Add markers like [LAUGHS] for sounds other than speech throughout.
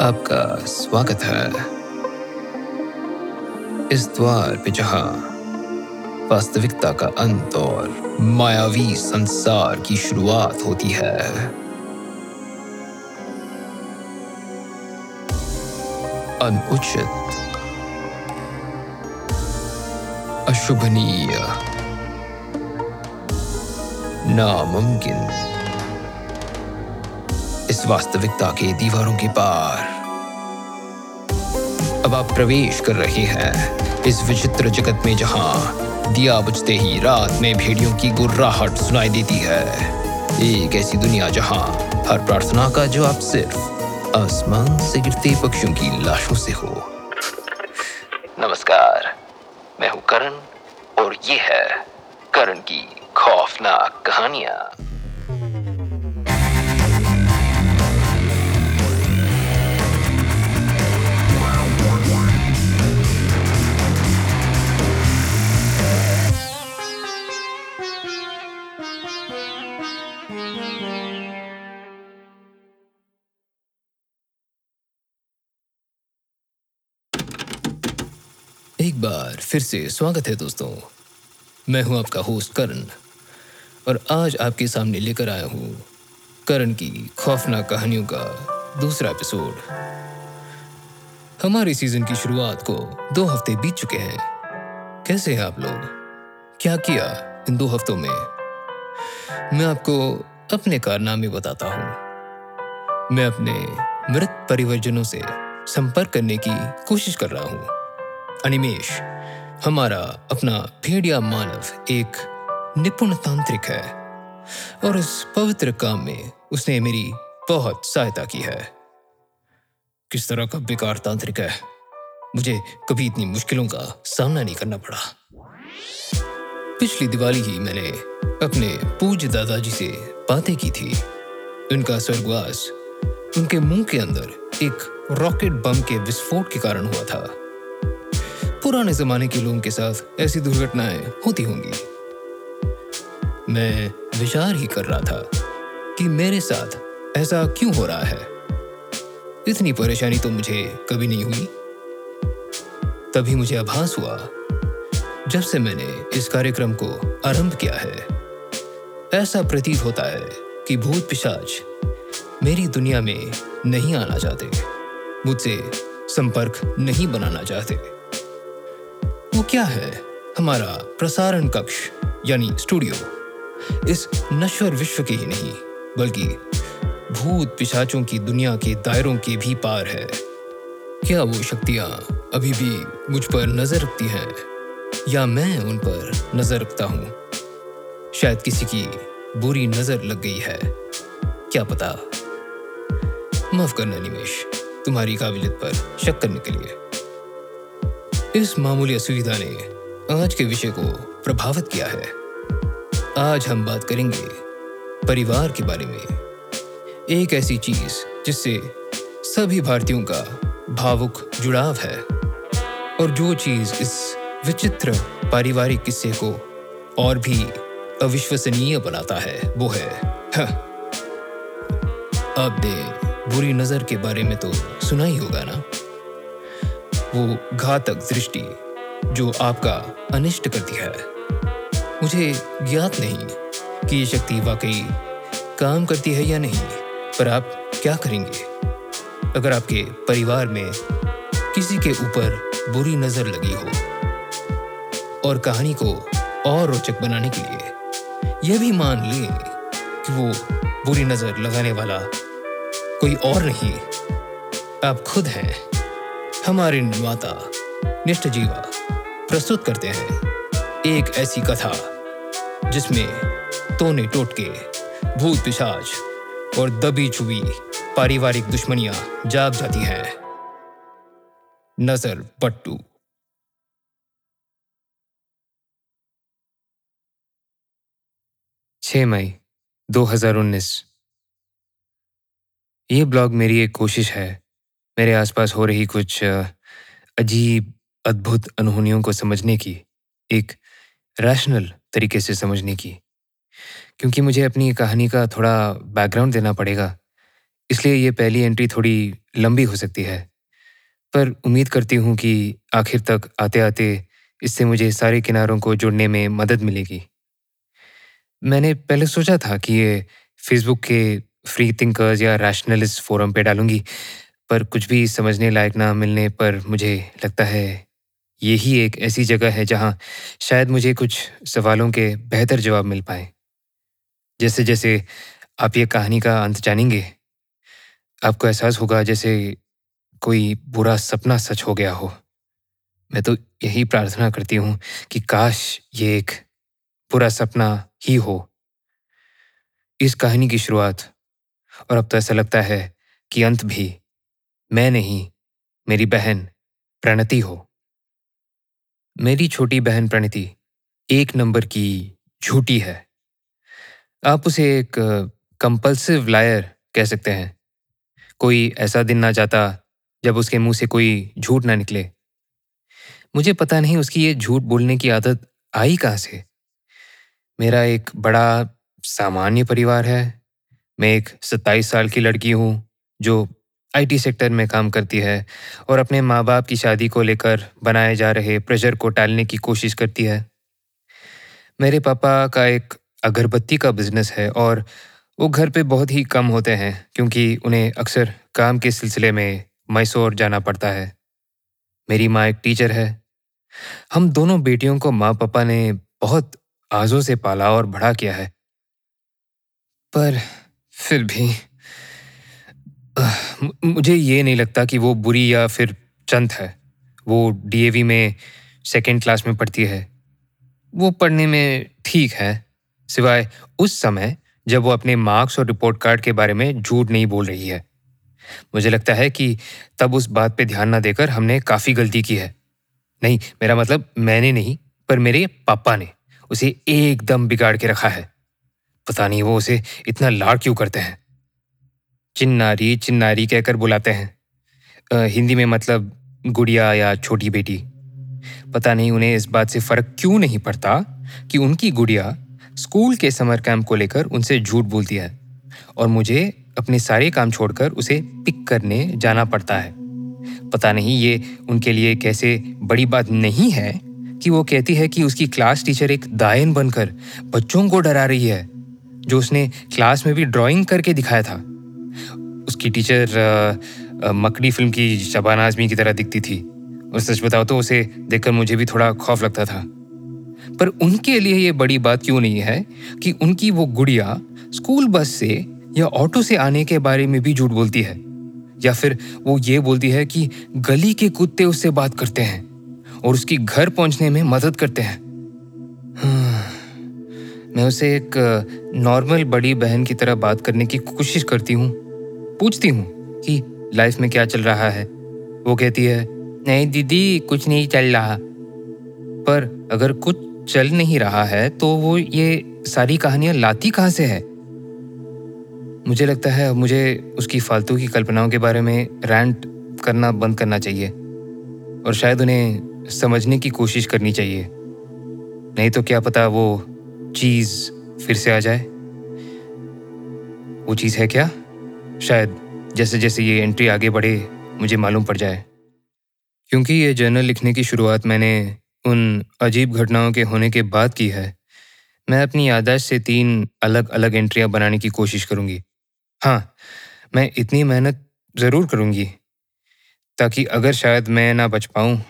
आपका स्वागत है। इस द्वार पे जहाँ वास्तविकता का अंत और मायावी संसार की शुरुआत होती है। अनुचित, अशुभनीय, नामुमकिन इस वास्तविकता की दीवारों के पार। अब आप प्रवेश कर रहे हैं इस विचित्र जगत में जहाँ दिया बुझते ही रात में भेड़ियों की गुर्राहट सुनाई देती है। एक ऐसी दुनिया जहाँ हर प्रार्थना का जवाब सिर्फ़ आसमान से गिरते पक्षियों की लाशों से हो। फिर से स्वागत है दोस्तों। मैं हूँ आपका होस्ट करण, और आज आपके सामने लेकर आया हूँ करण की खौफनाक कहानियों का दूसरा एपिसोड हमारी सीज़न की शुरुआत को दो हफ़्ते बीत चुके हैं। कैसे हैं आप लोग? क्या किया इन दो हफ्तों में? मैं आपको अपने कारनामे बताता हूँ। मैं अपने मृत परिवर्जनों से संपर्क करने की कोशिश कर रहा हूँ। अनिमेश हमारा अपना भेड़िया मानव एक निपुण तांत्रिक है और इस पवित्र काम में उसने मेरी बहुत सहायता की है। किस तरह का बेकार तांत्रिक है? मुझे कभी इतनी मुश्किलों का सामना नहीं करना पड़ा। पिछली दिवाली ही मैंने अपने पूज्य दादाजी से बातें की थी। उनका स्वर्गवास उनके मुँह के अंदर एक रॉकेट बम के विस्फोट के कारण हुआ था। पुराने जमाने के लोगों के साथ ऐसी दुर्घटनाएँ होती होंगी। मैं विचार ही कर रहा था कि मेरे साथ ऐसा क्यों हो रहा है। इतनी परेशानी तो मुझे कभी नहीं हुई। तभी मुझे आभास हुआ जब से मैंने इस कार्यक्रम को आरंभ किया है। ऐसा प्रतीत होता है कि भूत पिशाच मेरी दुनिया में नहीं आना चाहते, मुझसे संपर्क नहीं बनाना चाहते। वो क्या है? हमारा प्रसारण कक्ष, यानी स्टूडियो, इस नश्वर विश्व के ही नहीं, बल्कि भूत पिशाचों की दुनिया के दायरों के भी पार है। क्या वो शक्तियाँ अभी भी मुझ पर नज़र रखती हैं? या मैं उन पर नज़र रखता हूँ? शायद किसी की बुरी नज़र लग गई है। क्या पता? माफ़ करना निमेश, तुम्हारी काबिलियत पर शक करने के लिए। इस मामूली असुविधा ने आज के विषय को प्रभावित किया है। आज हम बात करेंगे परिवार के बारे में। एक ऐसी चीज़ जिससे सभी भारतीयों का भावुक जुड़ाव है और जो चीज़ इस विचित्र पारिवारिक किस्से को और भी अविश्वसनीय बनाता है, वो है आपने बुरी नज़र के बारे में तो सुना ही होगा ना? वो घातक दृष्टि जो आपका अनिष्ट करती है। मुझे ज्ञात नहीं कि ये शक्ति वाकई काम करती है या नहीं, पर आप क्या करेंगे? अगर आपके परिवार में किसी के ऊपर बुरी नज़र लगी हो, और कहानी को और रोचक बनाने के लिए यह भी मान लें कि वो बुरी नज़र लगाने वाला कोई और नहीं, आप खुद हैं। हमारे निर्माता निष्ठ जीवा प्रस्तुत करते हैं एक ऐसी कथा, जिसमें तोने टोटके, भूत पिशाच और दबी छुबी पारिवारिक दुश्मनियाँ जाग जाती हैं। नज़र पट्टू छह मई 2019 ये ब्लॉग मेरी एक कोशिश है मेरे आसपास हो रही कुछ अजीब, अद्भुत अनहोनियों को समझने की, एक रैशनल तरीके से समझने की। क्योंकि मुझे अपनी कहानी का थोड़ा बैकग्राउंड देना पड़ेगा, इसलिए ये पहली एंट्री थोड़ी लंबी हो सकती है। पर उम्मीद करती हूँ कि आखिर तक आते आते इससे मुझे सारे किनारों को जोड़ने में मदद मिलेगी। मैंने पहले सोचा था कि ये फेसबुक के फ्री थिंकर्स या रैशनलिस्ट फोरम पे डालूँगी पर कुछ भी समझने लायक ना मिलने पर मुझे लगता है यही एक ऐसी जगह है जहाँ शायद मुझे कुछ सवालों के बेहतर जवाब मिल पाए। जैसे जैसे आप ये कहानी का अंत जानेंगे, आपको एहसास होगा जैसे कोई बुरा सपना सच हो गया हो। मैं तो यही प्रार्थना करती हूँ कि काश ये एक बुरा सपना ही हो। इस कहानी की शुरुआत, और अब तो ऐसा लगता है कि अंत भी। मैं नहीं, मेरी बहन प्रणति हो। मेरी छोटी बहन प्रणति एक नंबर की झूठी है। आप उसे एक कंपल्सिव लायर कह सकते हैं। कोई ऐसा दिन ना जाता जब उसके मुँह से कोई झूठ ना निकले। मुझे पता नहीं उसकी ये झूठ बोलने की आदत आई कहाँ से। मेरा एक बड़ा सामान्य परिवार है। मैं एक सत्ताईस साल की लड़की हूँ जो आईटी सेक्टर में काम करती है और अपने माँ बाप की शादी को लेकर बनाए जा रहे प्रेशर को टालने की कोशिश करती है। मेरे पापा का एक अगरबत्ती का बिज़नेस है और वो घर पे बहुत ही कम होते हैं क्योंकि उन्हें अक्सर काम के सिलसिले में मैसूर जाना पड़ता है। मेरी माँ एक टीचर है। हम दोनों बेटियों को माँ पापा ने बहुत आजों से पाला और बड़ा किया है। पर फिर भी [SIGHS] मुझे ये नहीं लगता कि वो बुरी या फिर चंद है। वो डीएवी में सेकेंड क्लास में पढ़ती है। वो पढ़ने में ठीक है। सिवाय उस समय जब वो अपने मार्क्स और रिपोर्ट कार्ड के बारे में झूठ नहीं बोल रही है। मुझे लगता है कि तब उस बात पे ध्यान ना देकर हमने काफ़ी गलती की है। नहीं, मेरा मतलब मैंने नहीं, पर मेरे पापा ने उसे एकदम बिगाड़ के रखा है। पता नहीं वो उसे इतना लाड़ क्यों करते हैं। चिन्नारी चिन्नारी कहकर बुलाते हैं। हिंदी में मतलब गुड़िया या छोटी बेटी। पता नहीं उन्हें इस बात से फ़र्क क्यों नहीं पड़ता कि उनकी गुड़िया स्कूल के समर कैंप को लेकर उनसे झूठ बोलती है और मुझे अपने सारे काम छोड़कर उसे पिक करने जाना पड़ता है। पता नहीं ये उनके लिए कैसे बड़ी बात नहीं है कि वो कहती है कि उसकी क्लास टीचर एक दायन बनकर बच्चों को डरा रही है, जो उसने क्लास में भी ड्राइंग करके दिखाया था। उसकी टीचर मकड़ी फ़िल्म की शबाना आजमी की तरह दिखती थी। और सच बताओ तो उसे देखकर मुझे भी थोड़ा खौफ लगता था। पर उनके लिए ये बड़ी बात क्यों नहीं है कि उनकी वो गुड़िया स्कूल बस से या ऑटो से आने के बारे में भी झूठ बोलती है? या फिर वो ये बोलती है कि गली के कुत्ते उससे बात करते हैं और उसकी घर पहुँचने में मदद करते हैं। हाँ, मैं उसे एक नॉर्मल बड़ी बहन की तरह बात करने की कोशिश करती हूँ। पूछती हूँ कि लाइफ में क्या चल रहा है। वो कहती है, नहीं दीदी, कुछ नहीं चल रहा। पर अगर कुछ चल नहीं रहा है तो वो ये सारी कहानियाँ लाती कहाँ से है? मुझे लगता है मुझे उसकी फालतू की कल्पनाओं के बारे में रैंट करना बंद करना चाहिए। और शायद उन्हें समझने की कोशिश करनी चाहिए। नहीं तो क्या पता वो चीज़ फिर से आ जाए। वो चीज़ है क्या? शायद जैसे जैसे ये एंट्री आगे बढ़े, मुझे मालूम पड़ जाए। क्योंकि ये जर्नल लिखने की शुरुआत मैंने उन अजीब घटनाओं के होने के बाद की है, मैं अपनी यादाश्त से तीन अलग अलग एंट्रियाँ बनाने की कोशिश करूँगी। हाँ मैं इतनी मेहनत ज़रूर करूँगी, ताकि अगर शायद मैं ना बच पाऊँ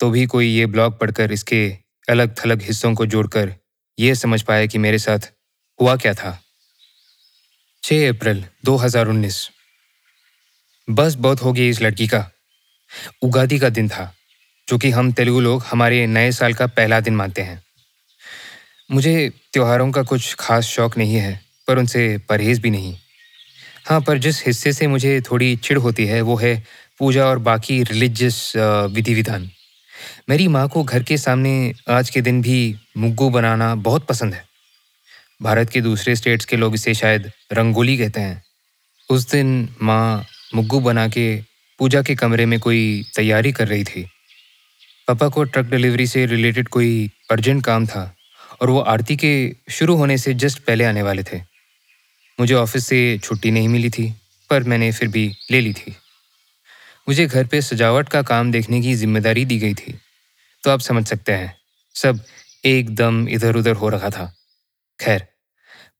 तो भी कोई ये ब्लॉग पढ़कर इसके अलग थलग हिस्सों को जोड़कर ये समझ पाए कि मेरे साथ हुआ क्या था। 6 अप्रैल 2019 बस बहुत हो गई इस लड़की का। उगादी का दिन था, जो कि हम तेलुगु लोग हमारे नए साल का पहला दिन मानते हैं। मुझे त्योहारों का कुछ खास शौक नहीं है, पर उनसे परहेज भी नहीं। हाँ पर जिस हिस्से से मुझे थोड़ी चिढ़ होती है, वो है पूजा और बाकी रिलीजियस विधि विधान मेरी माँ को घर के सामने आज के दिन भी मुग्गू बनाना बहुत पसंद है। भारत के दूसरे स्टेट्स के लोग इसे शायद रंगोली कहते हैं। उस दिन माँ मुग्गू बना के पूजा के कमरे में कोई तैयारी कर रही थी। पापा को ट्रक डिलीवरी से रिलेटेड कोई अर्जेंट काम था और वो आरती के शुरू होने से जस्ट पहले आने वाले थे। मुझे ऑफ़िस से छुट्टी नहीं मिली थी, पर मैंने फिर भी ले ली थी। मुझे घर पे सजावट का काम देखने की ज़िम्मेदारी दी गई थी। तो आप समझ सकते हैं, सब एकदम इधर उधर हो रखा था। खैर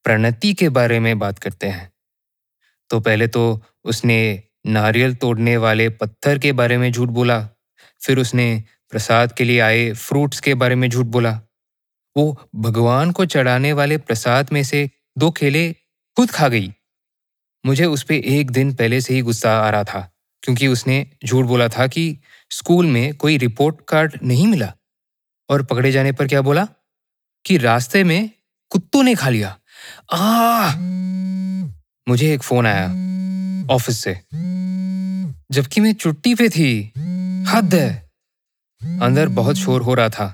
प्रणति के बारे में बात करते हैं। तो पहले तो उसने नारियल तोड़ने वाले पत्थर के बारे में झूठ बोला। फिर उसने प्रसाद के लिए आए फ्रूट्स के बारे में झूठ बोला। वो भगवान को चढ़ाने वाले प्रसाद में से दो केले खुद खा गई। मुझे उस पर एक दिन पहले से ही गुस्सा आ रहा था, क्योंकि उसने झूठ बोला था कि स्कूल में कोई रिपोर्ट कार्ड नहीं मिला। और पकड़े जाने पर क्या बोला? कि रास्ते में कुत्तों ने खा लिया। आ मुझे एक फ़ोन आया। ऑफ़िस से। जबकि मैं छुट्टी पे थी। हद है। अंदर बहुत शोर हो रहा था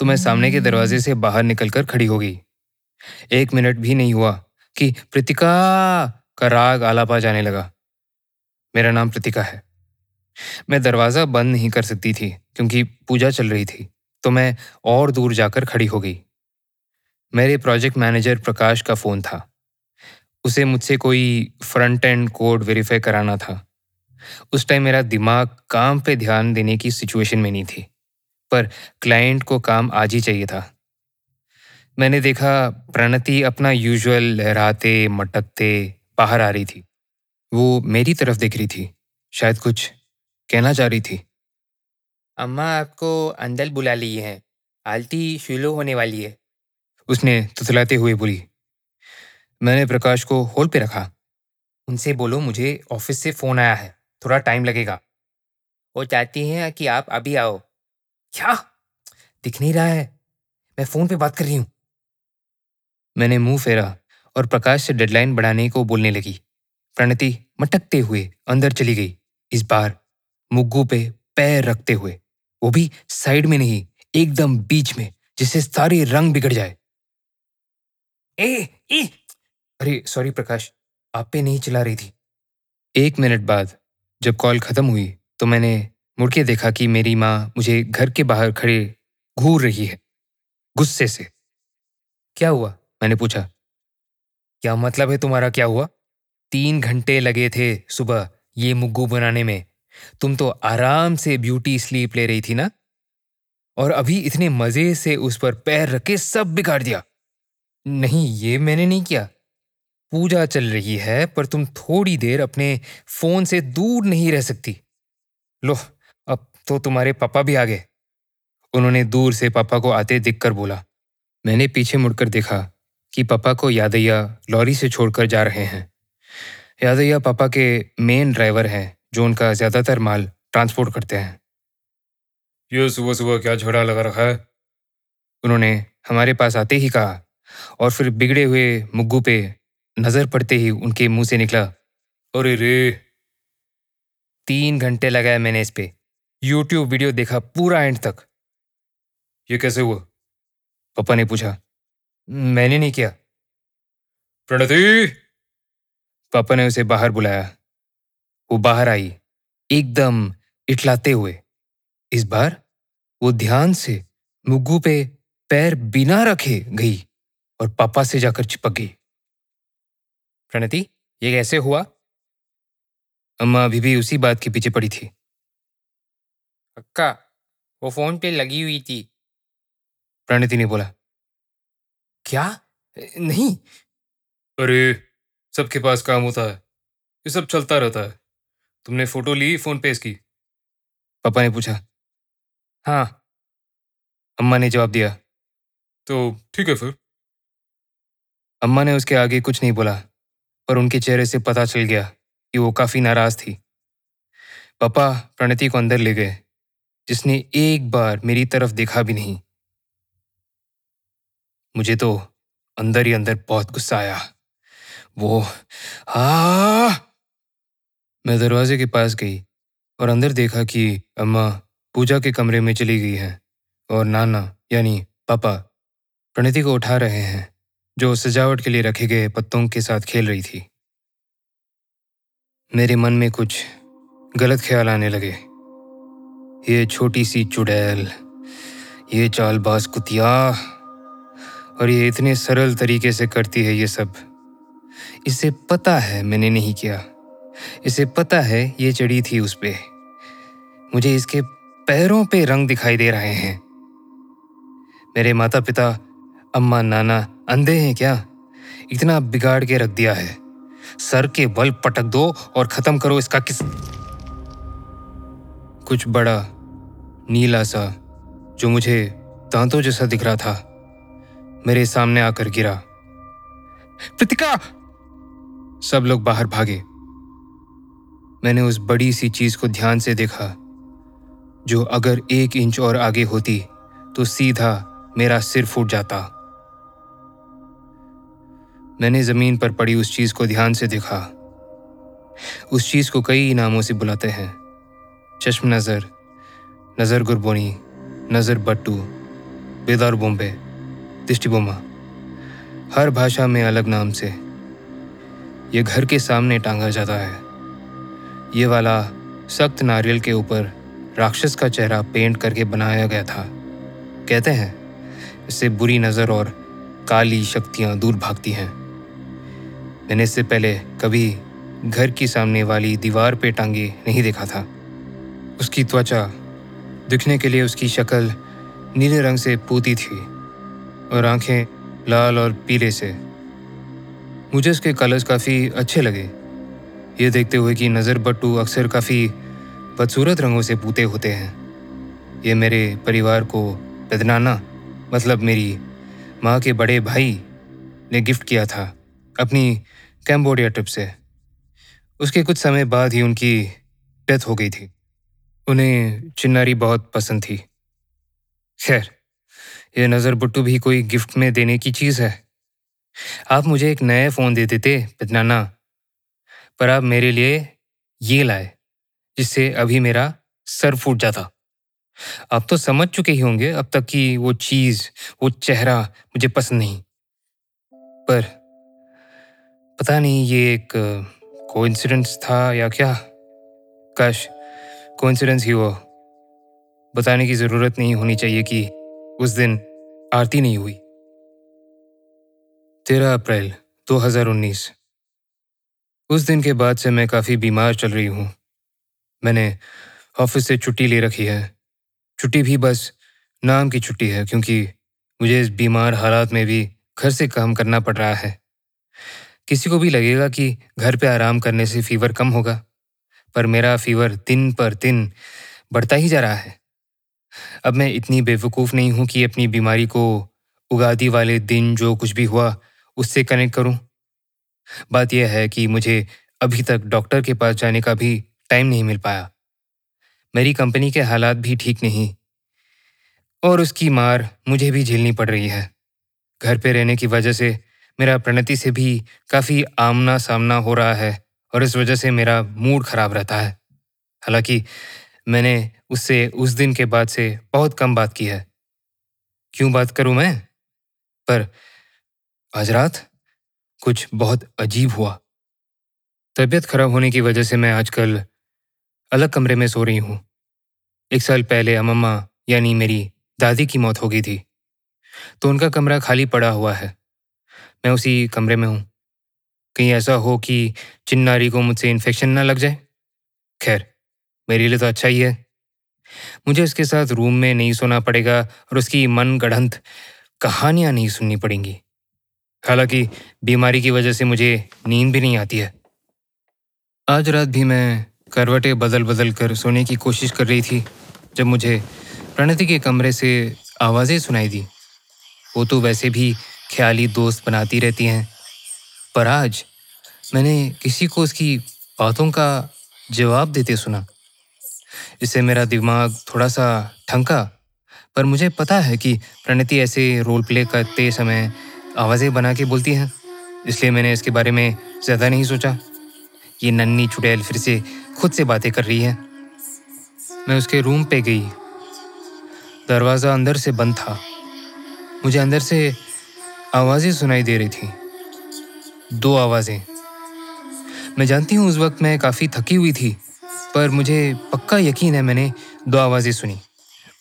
तो मैं सामने के दरवाजे से बाहर निकलकर खड़ी हो गई। एक मिनट भी नहीं हुआ कि प्रतिका का राग आलापा जाने लगा। मेरा नाम प्रतिका है। मैं दरवाज़ा बंद नहीं कर सकती थी क्योंकि पूजा चल रही थी तो मैं और दूर जाकर खड़ी हो गई। मेरे प्रोजेक्ट मैनेजर प्रकाश का फ़ोन था। उसे मुझसे कोई फ्रंट एंड कोड वेरीफाई कराना था। उस टाइम मेरा दिमाग काम पे ध्यान देने की सिचुएशन में नहीं थी, पर क्लाइंट को काम आज ही चाहिए था। मैंने देखा प्रणति अपना यूजुअल लहराते, मटकते, बाहर आ रही थी। वो मेरी तरफ़ देख रही थी, शायद कुछ कहना चाह रही थी। अम्मा, आपको अंदर बुला ली है। आलती शुरू होने वाली है। उसने तुतलाते हुए बोली, मैंने प्रकाश को होल पे रखा। उनसे बोलो मुझे ऑफ़िस से फ़ोन आया है, थोड़ा टाइम लगेगा। वो चाहती हैं कि आप अभी आओ। क्या? दिख नहीं रहा है। मैं फ़ोन पे बात कर रही हूँ। मैंने मुँह फेरा और प्रकाश से डेडलाइन बढ़ाने को बोलने लगी। प्रणति मटकते हुए अंदर चली गई। इस बार मुग्गू पे पैर रखते हुए, वो भी साइड में नहीं, एकदम बीच में, जिससे सारे रंग बिगड़ जाए। ए ए अरे सॉरी प्रकाश, आप पे नहीं चला रही थी। एक मिनट बाद, जब कॉल खत्म हुई तो मैंने मुड़के देखा कि मेरी माँ मुझे घर के बाहर खड़े घूर रही है, गुस्से से। क्या हुआ? मैंने पूछा। क्या मतलब है तुम्हारा क्या हुआ? तीन घंटे लगे थे सुबह ये मुग्गू बनाने में। तुम तो आराम से ब्यूटी स्लीप ले रही थी ना? और अभी इतने मज़े से उस पर पैर रखे सब बिगाड़ दिया। नहीं ये मैंने नहीं किया। पूजा चल रही है पर तुम थोड़ी देर अपने फ़ोन से दूर नहीं रह सकती। लो अब तो तुम्हारे पापा भी आ गए। उन्होंने दूर से पापा को आते दिखकर बोला। मैंने पीछे मुड़कर देखा कि पापा को यादैया लॉरी से छोड़कर जा रहे हैं। यादैया पापा के मेन ड्राइवर हैं जो उनका ज़्यादातर माल ट्रांसपोर्ट करते हैं। ये सुबह सुबह क्या झगड़ा लगा रखा है? उन्होंने हमारे पास आते ही कहा और फिर बिगड़े हुए मुग्गू पे नज़र पड़ते ही उनके मुँह से निकला, अरे रे! तीन घंटे लगाए मैंने इस पे। यूट्यूब वीडियो देखा पूरा एंड तक। ये कैसे हुआ? पापा ने पूछा। मैंने नहीं किया। प्रणति! पापा ने उसे बाहर बुलाया। वो बाहर आई, एकदम इटलाते हुए। इस बार वो ध्यान से मुग्गू पे पैर बिना रखे गई। और पापा से जाकर चिपक गई। प्रणति, ये कैसे हुआ? अम्मा अभी भी उसी बात के पीछे पड़ी थी। अक्का, वो फ़ोन पे लगी हुई थी। प्रणति ने बोला, क्या? नहीं। अरे, सबके पास काम होता है। ये सब चलता रहता है। तुमने फ़ोटो ली फ़ोन पे इसकी? पापा ने पूछा हाँ। अम्मा ने जवाब दिया तो ठीक है फिर। अम्मा ने उसके आगे कुछ नहीं बोला, पर उनके चेहरे से पता चल गया कि वो काफ़ी नाराज़ थी। पापा प्रणति को अंदर ले गए, जिसने एक बार मेरी तरफ़ देखा भी नहीं। मुझे तो अंदर ही अंदर बहुत गुस्सा आया। वो हा मैं दरवाजे के पास गई और अंदर देखा कि अम्मा पूजा के कमरे में चली गई है और नाना, यानी पापा, प्रणति को उठा रहे हैं। जो सजावट के लिए रखे गए पत्तों के साथ खेल रही थी। मेरे मन में कुछ गलत ख्याल आने लगे। ये छोटी सी चुड़ैल, ये चालबाज कुतिया, और ये इतने सरल तरीके से करती है ये सब, इसे पता है मैंने नहीं किया। इसे पता है ये चढ़ी थी उस पर मुझे इसके पैरों पे रंग दिखाई दे रहे हैं। मेरे माता पिता अम्मा, नाना, अंधे हैं क्या? इतना बिगाड़ के रख दिया है। सर के बल पटक दो और खत्म करो इसका किस। कुछ बड़ा, नीला सा, जो मुझे दांतों जैसा दिख रहा था, मेरे सामने आकर गिरा। प्रतिका सब लोग बाहर भागे। मैंने उस बड़ी सी चीज़ को ध्यान से देखा, जो अगर एक इंच और आगे होती तो सीधा मेरा सिर फूट जाता। मैंने ज़मीन पर पड़ी उस चीज़ को ध्यान से देखा। उस चीज़ को कई नामों से बुलाते हैं। चश्म नज़र नज़र गुरबोनी, नज़र बट्टू, बेदार बोम्बे दिष्टिबोमा हर भाषा में अलग नाम से। ये घर के सामने टांगा जाता है। ये वाला सख्त नारियल के ऊपर राक्षस का चेहरा पेंट करके बनाया गया था। कहते हैं, इससे बुरी नज़र और काली शक्तियाँ दूर भागती हैं। मैंने इससे पहले कभी घर की सामने वाली दीवार पे टांगे नहीं देखा था। उसकी त्वचा दिखने के लिए उसकी शक्ल नीले रंग से पूती थी और आँखें लाल और पीले से। मुझे उसके कलर्स काफ़ी अच्छे लगे। ये देखते हुए कि नज़र बट्टू अक्सर काफ़ी बदसूरत रंगों से पूते होते हैं। ये मेरे परिवार को बेदनाना मतलब मेरी माँ के बड़े भाई ने गिफ्ट किया था। अपनी कैम्बोडिया ट्रिप से। उसके कुछ समय बाद ही उनकी डेथ हो गई थी। उन्हें चिन्नारी बहुत पसंद थी। खैर यह नज़र बुट्टू भी कोई गिफ्ट में देने की चीज़ है। आप मुझे एक नया फ़ोन दे देते, पितनाना। पर आप मेरे लिए ये लाए, जिससे अभी मेरा सर फूट जाता। आप तो समझ चुके ही होंगे अब तक कि वो चीज़, वो चेहरा मुझे पसंद नहीं। पर पता नहीं ये एक कोइंसिडेंस था या क्या? काश कोइंसिडेंस ही वो बताने की ज़रूरत नहीं होनी चाहिए कि उस दिन आरती नहीं हुई। तेरह अप्रैल 2019 उस दिन के बाद से मैं काफ़ी बीमार चल रही हूँ। मैंने ऑफ़िस से छुट्टी ले रखी है। छुट्टी भी बस नाम की छुट्टी है, क्योंकि मुझे इस बीमार हालात में भी घर से काम करना पड़ रहा है। किसी को भी लगेगा कि घर पे आराम करने से फीवर कम होगा, पर मेरा फीवर दिन पर दिन बढ़ता ही जा रहा है। अब मैं इतनी बेवकूफ़ नहीं हूँ कि अपनी बीमारी को उगादी वाले दिन जो कुछ भी हुआ उससे कनेक्ट करूँ। बात यह है कि मुझे अभी तक डॉक्टर के पास जाने का भी टाइम नहीं मिल पाया। मेरी कंपनी के हालात भी ठीक नहीं, और उसकी मार मुझे भी झेलनी पड़ रही है। घर पे रहने की वजह से मेरा प्रणति से भी काफ़ी आमना सामना हो रहा है और इस वजह से मेरा मूड खराब रहता है। हालाँकि मैंने उससे उस दिन के बाद से बहुत कम बात की है। क्यों बात करूँ मैं? पर आज रात कुछ बहुत अजीब हुआ। तबीयत खराब होने की वजह से मैं आजकल अलग कमरे में सो रही हूँ। एक साल पहले अमम्मा यानी मेरी दादी की मौत हो गई थी। तो उनका कमरा खाली पड़ा हुआ है। मैं उसी कमरे में हूँ। कहीं ऐसा हो कि चिन्नारी को मुझसे इन्फेक्शन ना लग जाए? खैर, मेरे लिए तो अच्छा ही है। मुझे उसके साथ रूम में नहीं सोना पड़ेगा और उसकी मन गढ़ंत कहानियाँ नहीं सुननी पड़ेंगी। हालाँकि बीमारी की वजह से मुझे नींद भी नहीं आती है। आज रात भी मैं करवटें बदल बदल कर सोने की कोशिश कर रही थी, जब मुझे प्रणति के कमरे से आवाज़ें सुनाई दी। वो तो वैसे भी ख्याली दोस्त बनाती रहती हैं। पर आज मैंने किसी को उसकी बातों का जवाब देते सुना। इससे मेरा दिमाग थोड़ा सा ठंका, पर मुझे पता है कि प्रणति ऐसे रोल प्ले करते समय आवाज़ें बना के बोलती हैं, इसलिए मैंने इसके बारे में ज़्यादा नहीं सोचा। ये नन्नी चुड़ैल फिर से खुद से बातें कर रही है। मैं उसके रूम पे गई। दरवाज़ा अंदर से बंद था। मुझे अंदर से आवाज़ें सुनाई दे रही थी। दो आवाज़ें। मैं जानती हूँ उस वक्त मैं काफ़ी थकी हुई थी, पर मुझे पक्का यकीन है मैंने दो आवाज़ें सुनी,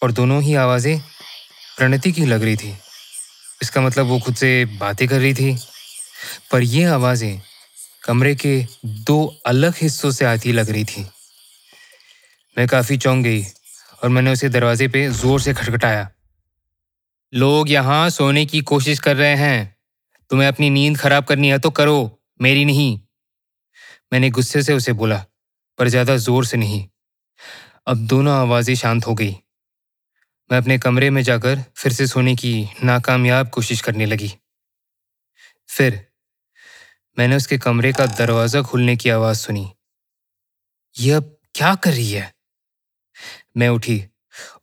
और दोनों ही आवाज़ें प्रणति की लग रही थी। इसका मतलब वो खुद से बातें कर रही थी, पर ये आवाज़ें कमरे के दो अलग हिस्सों से आती लग रही थी। मैं काफ़ी चौंक गई, और मैंने उसे दरवाजे पे ज़ोर से खटखटाया। लोग यहाँ सोने की कोशिश कर रहे हैं। तुम्हें अपनी नींद खराब करनी है तो करो, मेरी नहीं। मैंने गुस्से से उसे बोला, पर ज़्यादा ज़ोर से नहीं। अब दोनों आवाज़ें शांत हो गई। मैं अपने कमरे में जाकर फिर से सोने की नाकामयाब कोशिश करने लगी। फिर मैंने उसके कमरे का दरवाज़ा खुलने की आवाज़ सुनी। यह अब क्या कर रही है? मैं उठी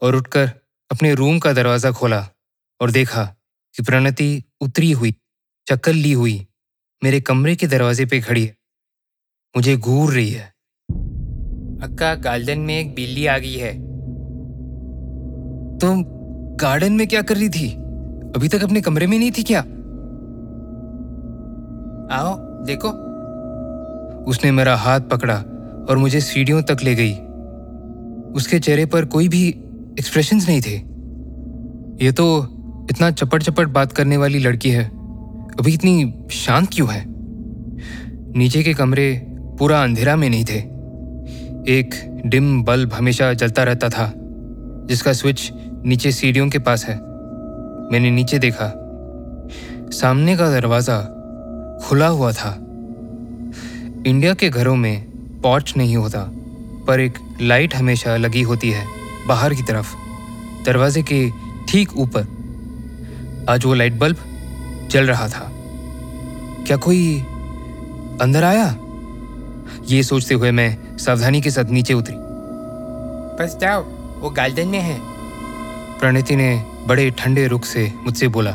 और उठकर अपने रूम का दरवाज़ा खोला। और देखा कि प्रणति उतरी हुई, चक्कर ली हुई, मेरे कमरे के दरवाजे पे खड़ी है। मुझे घूर रही है। अक्का, गार्डन में एक बिल्ली आ गई है। तुम गार्डन में क्या कर रही थी? अभी तक अपने कमरे में नहीं थी क्या? आओ, देखो। उसने मेरा हाथ पकड़ा और मुझे सीढ़ियों तक ले गई। उसके चेहरे पर कोई भी एक्सप्रेशंस नहीं थे। ये तो इतना चपट चपट बात करने वाली लड़की है। अभी इतनी शांत क्यों है? नीचे के कमरे पूरा अंधेरा में नहीं थे। एक डिम बल्ब हमेशा जलता रहता था, जिसका स्विच नीचे सीढ़ियों के पास है। मैंने नीचे देखा। सामने का दरवाज़ा खुला हुआ था। इंडिया के घरों में पॉर्च नहीं होता, पर एक लाइट हमेशा लगी होती है, बाहर की तरफ़। दरवाजे के ठीक ऊपर आज वो लाइट बल्ब जल रहा था। क्या कोई अंदर आया? ये सोचते हुए मैं सावधानी के साथ नीचे उतरी। बस जाओ वो गार्डन में है। प्रणति ने बड़े ठंडे रुख से मुझसे बोला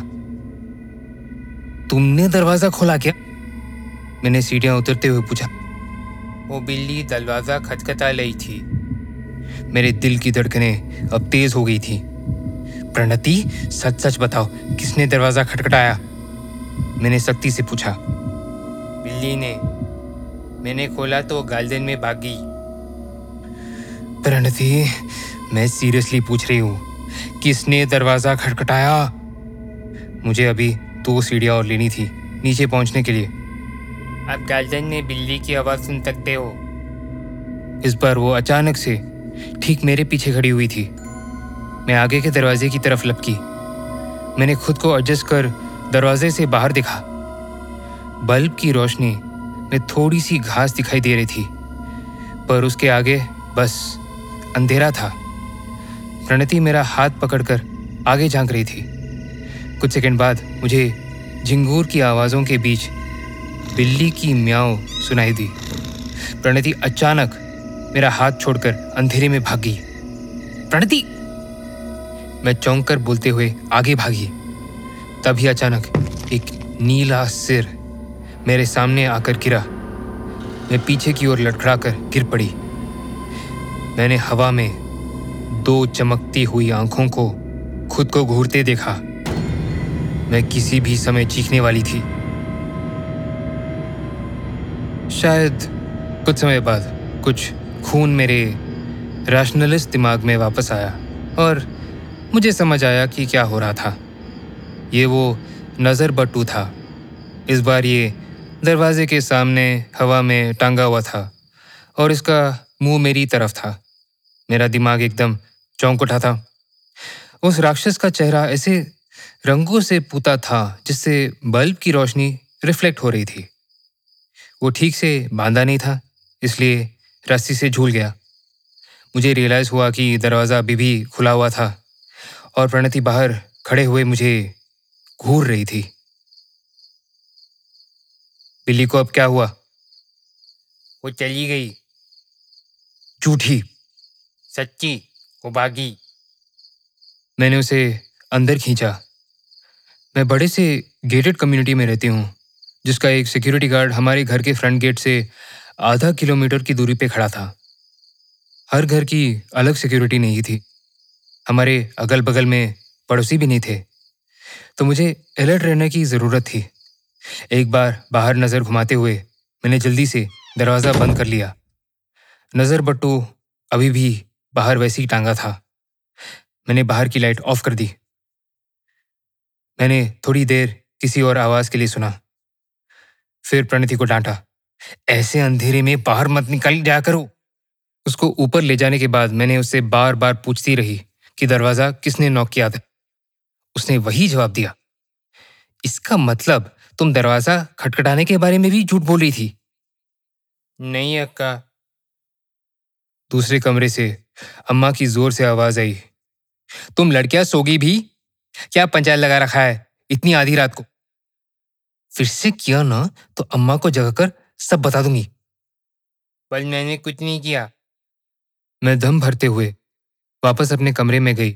तुमने दरवाज़ा खोला क्या? मैंने सीढ़ियाँ उतरते हुए पूछा। वो बिल्ली दरवाज़ा खटखटा रही थी। मेरे दिल की धड़कनें अब तेज हो गई थी। प्रणति सच सच बताओ, किसने दरवाज़ा खटखटाया? मैंने सख्ती से पूछा। बिल्ली ने। मैंने खोला तो गार्डन में भाग प्रणति, मैं सीरियसली पूछ रही हूँ, किसने दरवाज़ा खटखटाया? मुझे अभी दो सीढ़ियाँ और लेनी थी, नीचे पहुँचने के लिए। आप गार्डन में बिल्ली की आवाज़ सुन सकते हो। इस बार वो अचानक से ठीक मेरे पीछे खड़ी हुई थी। मैं आगे के दरवाजे की तरफ़ लपकी। मैंने खुद को एडजस्ट कर दरवाजे से बाहर देखा। बल्ब की रोशनी में थोड़ी सी घास दिखाई दे रही थी, पर उसके आगे बस अंधेरा था। प्रणति मेरा हाथ पकड़कर आगे झाँक रही थी। कुछ सेकंड बाद मुझे झिंगूर की आवाज़ों के बीच बिल्ली की म्याओ सुनाई दी। प्रणति अचानक मेरा हाथ छोड़कर अंधेरे में भाग गई। प्रणति! मैं चौंक कर बोलते हुए आगे भागी तभी अचानक एक नीला सिर मेरे सामने आकर गिरा। मैं पीछे की ओर लटखड़ाकर गिर पड़ी। मैंने हवा में दो चमकती हुई आँखों को खुद को घूरते देखा। मैं किसी भी समय चीखने वाली थी। शायद कुछ समय बाद कुछ खून मेरे रैशनलिस्ट दिमाग में वापस आया और मुझे समझ आया कि क्या हो रहा था। ये वो नज़र बट्टू था। इस बार ये दरवाजे के सामने हवा में टांगा हुआ था और इसका मुँह मेरी तरफ़ था। मेरा दिमाग एकदम चौंक उठा था। उस राक्षस का चेहरा ऐसे रंगों से पूता था जिससे बल्ब की रोशनी रिफ्लेक्ट हो रही थी। वो ठीक से बांधा नहीं था, इसलिए रस्सी से झूल गया। मुझे रियलाइज़ हुआ कि दरवाज़ा अभी भी खुला हुआ था। और प्रणति बाहर खड़े हुए मुझे घूर रही थी। बिल्ली को अब क्या हुआ? वो चली गई। झूठी, सच्ची वो बागी मैंने उसे अंदर खींचा। मैं बड़े से गेटेड कम्युनिटी में रहती हूँ, जिसका एक सिक्योरिटी गार्ड हमारे घर के फ्रंट गेट से आधा किलोमीटर की दूरी पे खड़ा था। हर घर की अलग सिक्योरिटी नहीं थी। हमारे अगल बगल में पड़ोसी भी नहीं थे। तो मुझे अलर्ट रहने की ज़रूरत थी। एक बार बाहर नज़र घुमाते हुए मैंने जल्दी से दरवाज़ा बंद कर लिया। नज़र बट्टू अभी भी बाहर वैसे ही टांगा था। मैंने बाहर की लाइट ऑफ़ कर दी। मैंने थोड़ी देर किसी और आवाज़ के लिए सुना। फिर प्रणति को डांटा, ऐसे अंधेरे में बाहर मत निकल जाया करो उसको ऊपर ले जाने के बाद मैंने उससे बार बार पूछती रही। कि दरवाज़ा किसने नॉक किया था? उसने वही जवाब दिया। इसका मतलब तुम दरवाज़ा खटखटाने के बारे में भी झूठ बोल रही थी? नहीं अक्का। दूसरे कमरे से अम्मा की ज़ोर से आवाज़ आई। तुम लड़कियाँ सोगी भी? क्या पंचायत लगा रखा है इतनी आधी रात को? फिर से किया ना तो अम्मा को जगाकर सब बता दूँगी। बल मैंने कुछ नहीं किया। मैं दम भरते हुए वापस अपने कमरे में गई।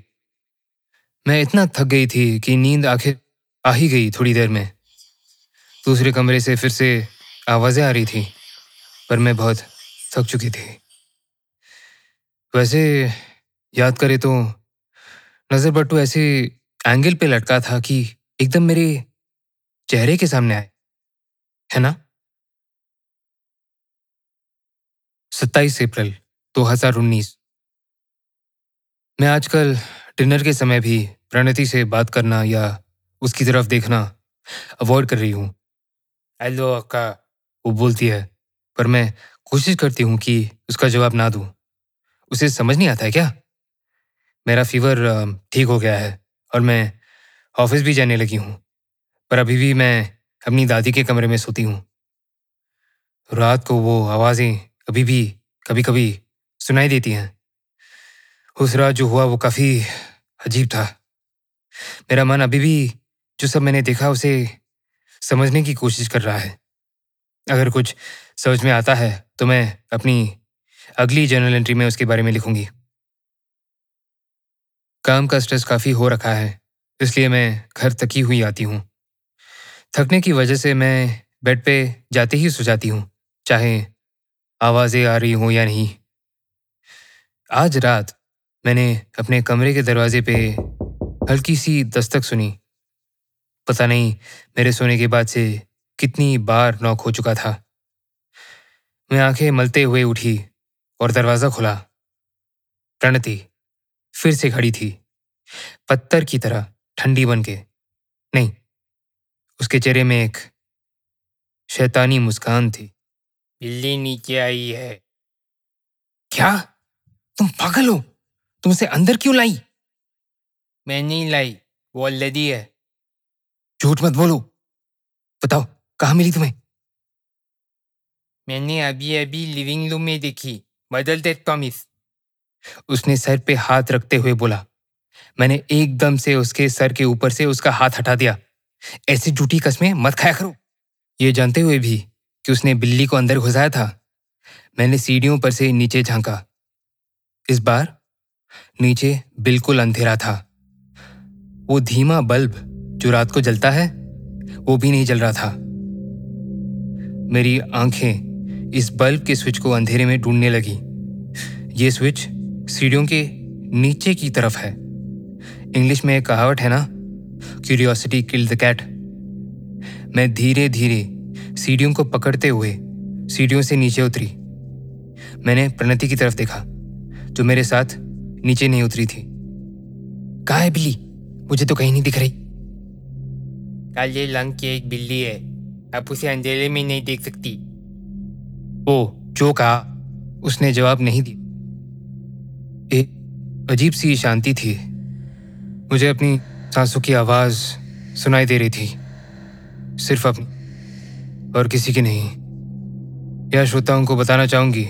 मैं इतना थक गई थी कि नींद आखिर आ ही गई थोड़ी देर में। दूसरे कमरे से फिर से आवाज़ें आ रही थी, पर मैं बहुत थक चुकी थी। वैसे याद करे तो नज़र बट्टू ऐसे एंगल पे लटका था कि एकदम मेरे चेहरे के सामने आए, है ना? 27 अप्रैल 2019 मैं आजकल डिनर के समय भी प्रणति से बात करना या उसकी तरफ़ देखना अवॉइड कर रही हूँ। हेलो अक्का, वो बोलती है, पर मैं कोशिश करती हूँ कि उसका जवाब ना दूँ। उसे समझ नहीं आता है क्या? मेरा फीवर ठीक हो गया है और मैं ऑफ़िस भी जाने लगी हूँ, पर अभी भी मैं अपनी दादी के कमरे में सोती हूँ। रात को वो आवाज़ें अभी भी कभी कभी सुनाई देती हैं। उस रात जो हुआ वो काफ़ी अजीब था। मेरा मन अभी भी, जो सब मैंने देखा, उसे समझने की कोशिश कर रहा है। अगर कुछ समझ में आता है तो मैं अपनी अगली जर्नल एंट्री में उसके बारे में लिखूँगी। काम का स्ट्रेस काफ़ी हो रखा है, इसलिए मैं घर थकी हुई आती हूँ। थकने की वजह से मैं बेड पे जाते ही सो जाती हूँ, चाहे आवाज़ें आ रही हों या नहीं। आज रात मैंने अपने कमरे के दरवाजे पे हल्की सी दस्तक सुनी। पता नहीं मेरे सोने के बाद से कितनी बार नॉक हो चुका था। मैं आँखें मलते हुए उठी और दरवाज़ा खुला। प्रणति फिर से खड़ी थी पत्थर की तरह ठंडी बन के। नहीं उसके चेहरे में एक शैतानी मुस्कान थी। बिल्ली नीचे आई है। क्या? तुम पागल हो? तुम उसे अंदर क्यों लाई? मैं नहीं लाई वो ऑलरेडी है। झूठ मत बोलो। बताओ कहाँ मिली तुम्हें? मैंने अभी अभी लिविंग रूम में देखी बदल दे प्रॉमिस उसने सर पे हाथ रखते हुए बोला। मैंने एकदम से उसके सर के ऊपर से उसका हाथ हटा दिया। ऐसी झूठी कस्में मत खाया करो। ये जानते हुए भी कि उसने बिल्ली को अंदर घुसाया था मैंने सीढ़ियों पर से नीचे झांका। इस बार नीचे बिल्कुल अंधेरा था। वो धीमा बल्ब जो रात को जलता है, वो भी नहीं जल रहा था। मेरी आँखें इस बल्ब के स्विच को अंधेरे में ढूँढने लगी। ये स्विच सीढ़ियों के नीचे की तरफ़ है। इंग्लिश में एक कहावत है ना क्यूरियोसिटी किल द कैट मैं धीरे धीरे सीढ़ियों को पकड़ते हुए सीढ़ियों से नीचे उतरी। मैंने प्रणति की तरफ़ देखा, जो मेरे साथ नीचे नहीं उतरी थी। कहा है बिल्ली? मुझे तो कहीं नहीं दिख रही। काले लंग की एक बिल्ली है। आप उसे अंधेरे में नहीं देख सकती। ओ जो कहा उसने जवाब नहीं दिया। एक अजीब सी शांति थी। मुझे अपनी सांसों की आवाज़ सुनाई दे रही थी। सिर्फ़ अपनी और किसी की नहीं। या श्रोताओं को बताना चाहूँगी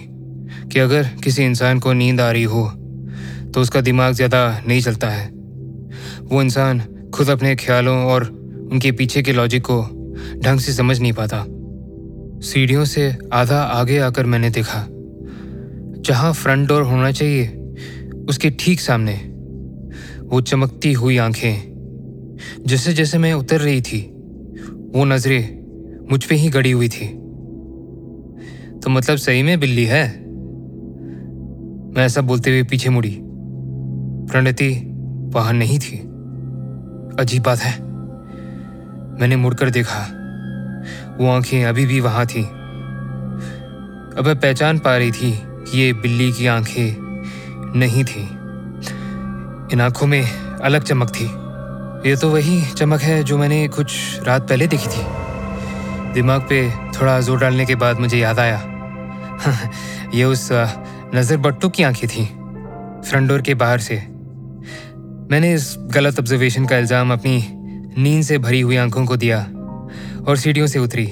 कि अगर किसी इंसान को नींद आ रही हो तो उसका दिमाग ज़्यादा नहीं चलता है। वो इंसान खुद अपने ख्यालों और उनके पीछे के लॉजिक को ढंग से समझ नहीं पाता। सीढ़ियों से आधा आगे आकर मैंने देखा, जहाँ फ्रंट डोर होना चाहिए, उसके ठीक सामने वो चमकती हुई आँखें, जैसे जैसे मैं उतर रही थी, वो नज़रें मुझ पे ही गड़ी हुई थी। तो मतलब सही में बिल्ली है? मैं ऐसा बोलते हुए पीछे मुड़ी। प्रणति वहाँ नहीं थी। अजीब बात है। मैंने मुड़कर देखा। वो आँखें अभी भी वहाँ थी। अब मैं पहचान पा रही थी कि ये बिल्ली की आँखें नहीं थी। इन आँखों में अलग चमक थी। ये तो वही चमक है जो मैंने कुछ रात पहले देखी थी। दिमाग पे थोड़ा ज़ोर डालने के बाद मुझे याद आया। [LAUGHS] ये उस नज़र बट्टू की आँखें थी। फ्रंट डोर के बाहर से। मैंने इस गलत ऑब्जर्वेशन का इल्ज़ाम अपनी नींद से भरी हुई आँखों को दिया और सीढ़ियों से उतरी।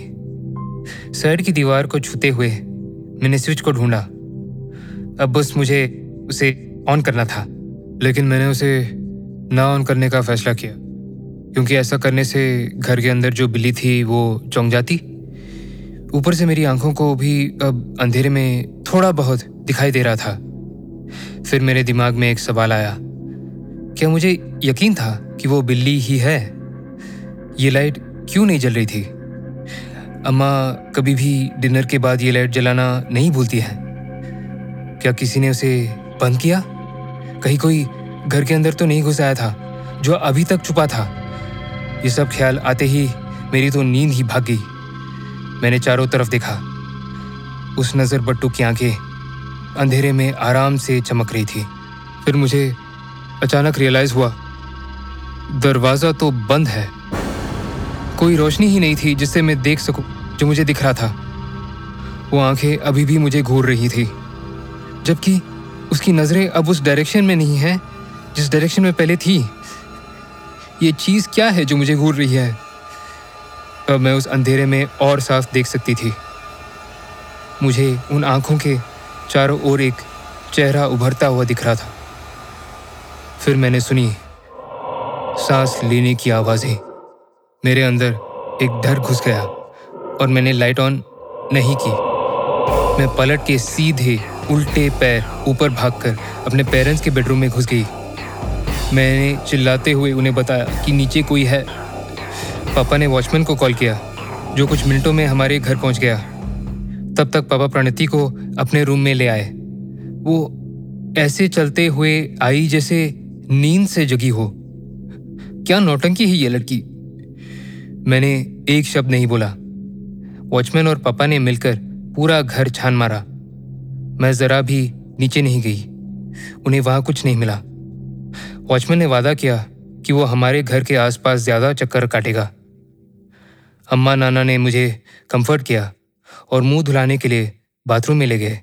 साइड की दीवार को छूते हुए मैंने स्विच को ढूंढा। अब बस मुझे उसे ऑन करना था, लेकिन मैंने उसे ना ऑन करने का फैसला किया, क्योंकि ऐसा करने से घर के अंदर जो बिल्ली थी वो चौंक जाती। ऊपर से मेरी आँखों को भी अब अंधेरे में थोड़ा बहुत दिखाई दे रहा था। फिर मेरे दिमाग में एक सवाल आया क्या मुझे यकीन था कि वो बिल्ली ही है? ये लाइट क्यों नहीं जल रही थी? अम्मा, कभी भी डिनर के बाद ये लाइट जलाना नहीं भूलती है। क्या किसी ने उसे बंद किया? कहीं कोई घर के अंदर तो नहीं घुस आया था, जो अभी तक छुपा था। ये सब ख्याल आते ही मेरी तो नींद ही भाग गई। मैंने चारों तरफ़ देखा। उस नज़र बट्टू की आँखें अंधेरे में आराम से चमक रही थी। फिर मुझे अचानक रियलाइज़ हुआ, दरवाज़ा तो बंद है। कोई रोशनी ही नहीं थी जिससे मैं देख सकूँ, जो मुझे दिख रहा था। वो आँखें अभी भी मुझे घूर रही थी, जबकि उसकी नज़रें अब उस डायरेक्शन में नहीं हैं, जिस डायरेक्शन में पहले थी। ये चीज़ क्या है जो मुझे घूर रही है? अब मैं उस अंधेरे में और साफ़ देख सकती थी। मुझे उन आँखों के चारों ओर एक चेहरा उभरता हुआ दिख रहा था। फिर मैंने सुनी, सांस लेने की आवाज़ें। मेरे अंदर एक डर घुस गया और मैंने लाइट ऑन नहीं की। मैं पलट के सीधे उल्टे पैर ऊपर भागकर अपने पेरेंट्स के बेडरूम में घुस गई। मैंने चिल्लाते हुए उन्हें बताया कि नीचे कोई है। पापा ने वॉचमैन को कॉल किया, जो कुछ मिनटों में हमारे घर पहुँच गया। तब तक पापा प्रणति को अपने रूम में ले आए। वो ऐसे चलते हुए आई जैसे नींद से जगी हो। क्या नौटंकी है ये लड़की? मैंने एक शब्द नहीं बोला। वॉचमैन और पापा ने मिलकर पूरा घर छान मारा। मैं जरा भी नीचे नहीं गई। उन्हें वहाँ कुछ नहीं मिला। वॉचमैन ने वादा किया कि वो हमारे घर के आसपास ज़्यादा चक्कर काटेगा। अम्मा नाना ने मुझे कंफर्ट किया और मुँह धुलाने के लिए बाथरूम में ले गए।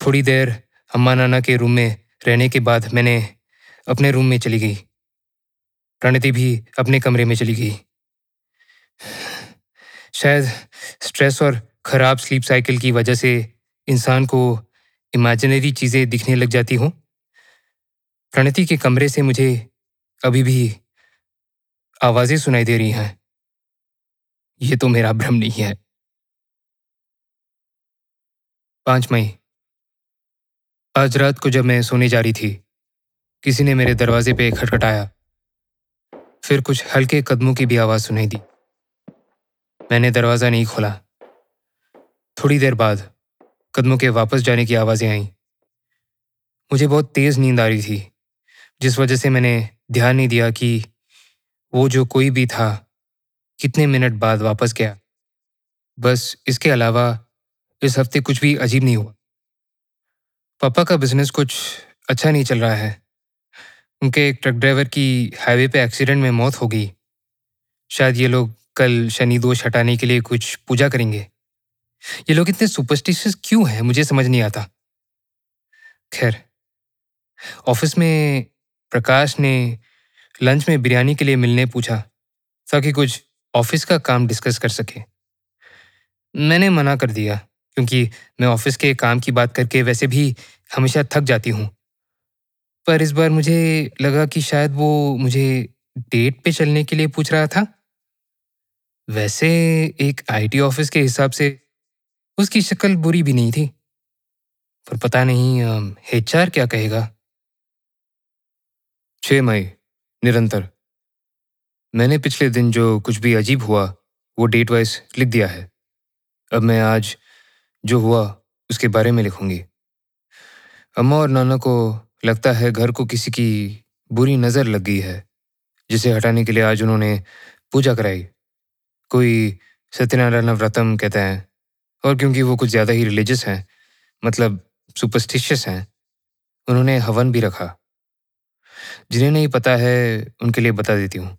थोड़ी देर अम्मा नाना के रूम में रहने के बाद मैंने अपने रूम में चली गई। प्रणति भी अपने कमरे में चली गई। शायद स्ट्रेस और खराब स्लीप साइकिल की वजह से इंसान को इमेजिनरी चीज़ें दिखने लग जाती हों। प्रणति के कमरे से मुझे अभी भी आवाज़ें सुनाई दे रही हैं। ये तो मेरा भ्रम नहीं है। पाँच मई। आज रात को जब मैं सोने जा रही थी किसी ने मेरे दरवाजे पे खटखटाया। फिर कुछ हल्के कदमों की भी आवाज़ सुनाई दी। मैंने दरवाज़ा नहीं खोला। थोड़ी देर बाद कदमों के वापस जाने की आवाज़ें आईं। मुझे बहुत तेज नींद आ रही थी, जिस वजह से मैंने ध्यान नहीं दिया कि वो जो कोई भी था, कितने मिनट बाद वापस गया। बस इसके अलावा इस हफ़्ते कुछ भी अजीब नहीं हुआ। पापा का बिज़नेस कुछ अच्छा नहीं चल रहा है। उनके एक ट्रक ड्राइवर की हाईवे पे एक्सीडेंट में मौत हो गई। शायद ये लोग कल शनि दोष हटाने के लिए कुछ पूजा करेंगे। ये लोग इतने सुपरस्टिशियस क्यों हैं? मुझे समझ नहीं आता। खैर, ऑफ़िस में प्रकाश ने लंच में बिरयानी के लिए मिलने पूछा, ताकि कुछ ऑफ़िस का काम डिस्कस कर सके। मैंने मना कर दिया, क्योंकि मैं ऑफ़िस के काम की बात करके वैसे भी हमेशा थक जाती हूँ। पर इस बार मुझे लगा कि शायद वो मुझे डेट पे चलने के लिए पूछ रहा था। वैसे एक आईटी ऑफ़िस के हिसाब से उसकी शक्ल बुरी भी नहीं थी। पर पता नहीं एचआर क्या कहेगा। छह मई, निरंतर। मैंने पिछले दिन जो कुछ भी अजीब हुआ, वो डेट वाइज लिख दिया है। अब मैं आज जो हुआ, उसके बारे में लिखूँगी। अम्मा और नाना को लगता है घर को किसी की बुरी नज़र लग गई है, जिसे हटाने के लिए आज उन्होंने पूजा कराई। कोई सत्यनारायण व्रतम कहते हैं, और क्योंकि वो कुछ ज़्यादा ही रिलीजियस हैं मतलब सुपरस्टिशियस हैं, उन्होंने हवन भी रखा। जिन्हें नहीं पता है, उनके लिए बता देती हूँ।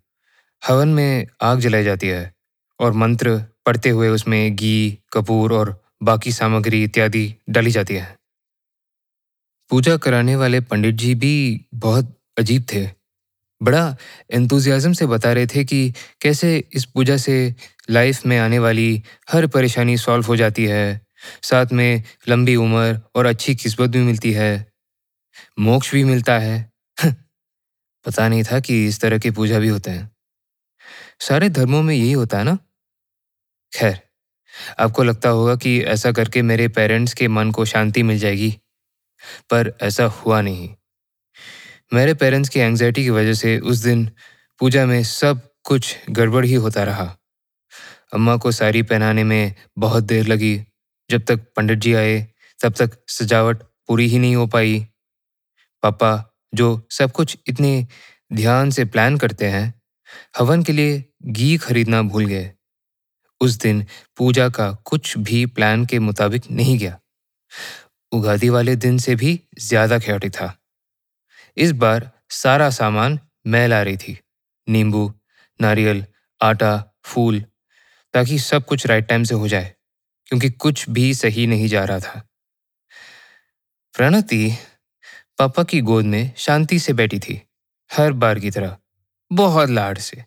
हवन में आग जलाई जाती है, और मंत्र पढ़ते हुए उसमें घी, कपूर और बाकी सामग्री इत्यादि डाली जाती है। पूजा कराने वाले पंडित जी भी बहुत अजीब थे। बड़ा एंथुजियाज्म से बता रहे थे कि कैसे इस पूजा से लाइफ में आने वाली हर परेशानी सॉल्व हो जाती है। साथ में लंबी उम्र और अच्छी किस्मत भी मिलती है। मोक्ष भी मिलता है। पता नहीं था कि इस तरह की पूजा भी होते हैं। सारे धर्मों में यही होता है ना? खैर, आपको लगता होगा कि ऐसा करके मेरे पेरेंट्स के मन को शांति मिल जाएगी। पर ऐसा हुआ नहीं। मेरे पेरेंट्स की एंग्जाइटी की वजह से उस दिन पूजा में सब कुछ गड़बड़ ही होता रहा। अम्मा को साड़ी पहनाने में बहुत देर लगी। जब तक पंडित जी आए, तब तक सजावट पूरी ही नहीं हो पाई। पापा, जो सब कुछ इतने ध्यान से प्लान करते हैं, हवन के लिए घी खरीदना भूल गए। उस दिन पूजा का कुछ भी प्लान के मुताबिक नहीं गया। उगादी वाले दिन से भी ज़्यादा ख्याटिक था। इस बार सारा सामान मैं ला रही थी। नींबू, नारियल, आटा, फूल, ताकि सब कुछ राइट टाइम से हो जाए, क्योंकि कुछ भी सही नहीं जा रहा था। प्रणति पापा की गोद में शांति से बैठी थी, हर बार की तरह, बहुत लाड से।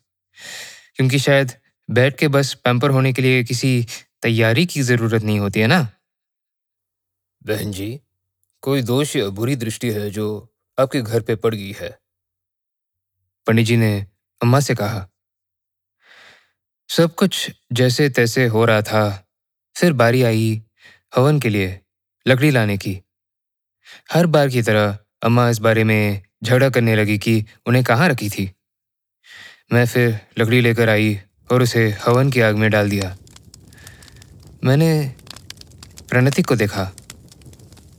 क्योंकि शायद बैठ के बस पैम्पर होने के लिए किसी तैयारी की ज़रूरत नहीं होती, है ना? बहन जी, कोई दोष या बुरी दृष्टि है जो आपके घर पे पड़ गई है? पंडित जी ने अम्मा से कहा, सब कुछ जैसे तैसे हो रहा था। फिर बारी आई हवन के लिए लकड़ी लाने की। हर बार की तरह अम्मा इस बारे में झगड़ा करने लगी कि उन्हें कहाँ रखी थी। मैं फिर लकड़ी लेकर आई और उसे हवन की आग में डाल दिया। मैंने प्रणति को देखा।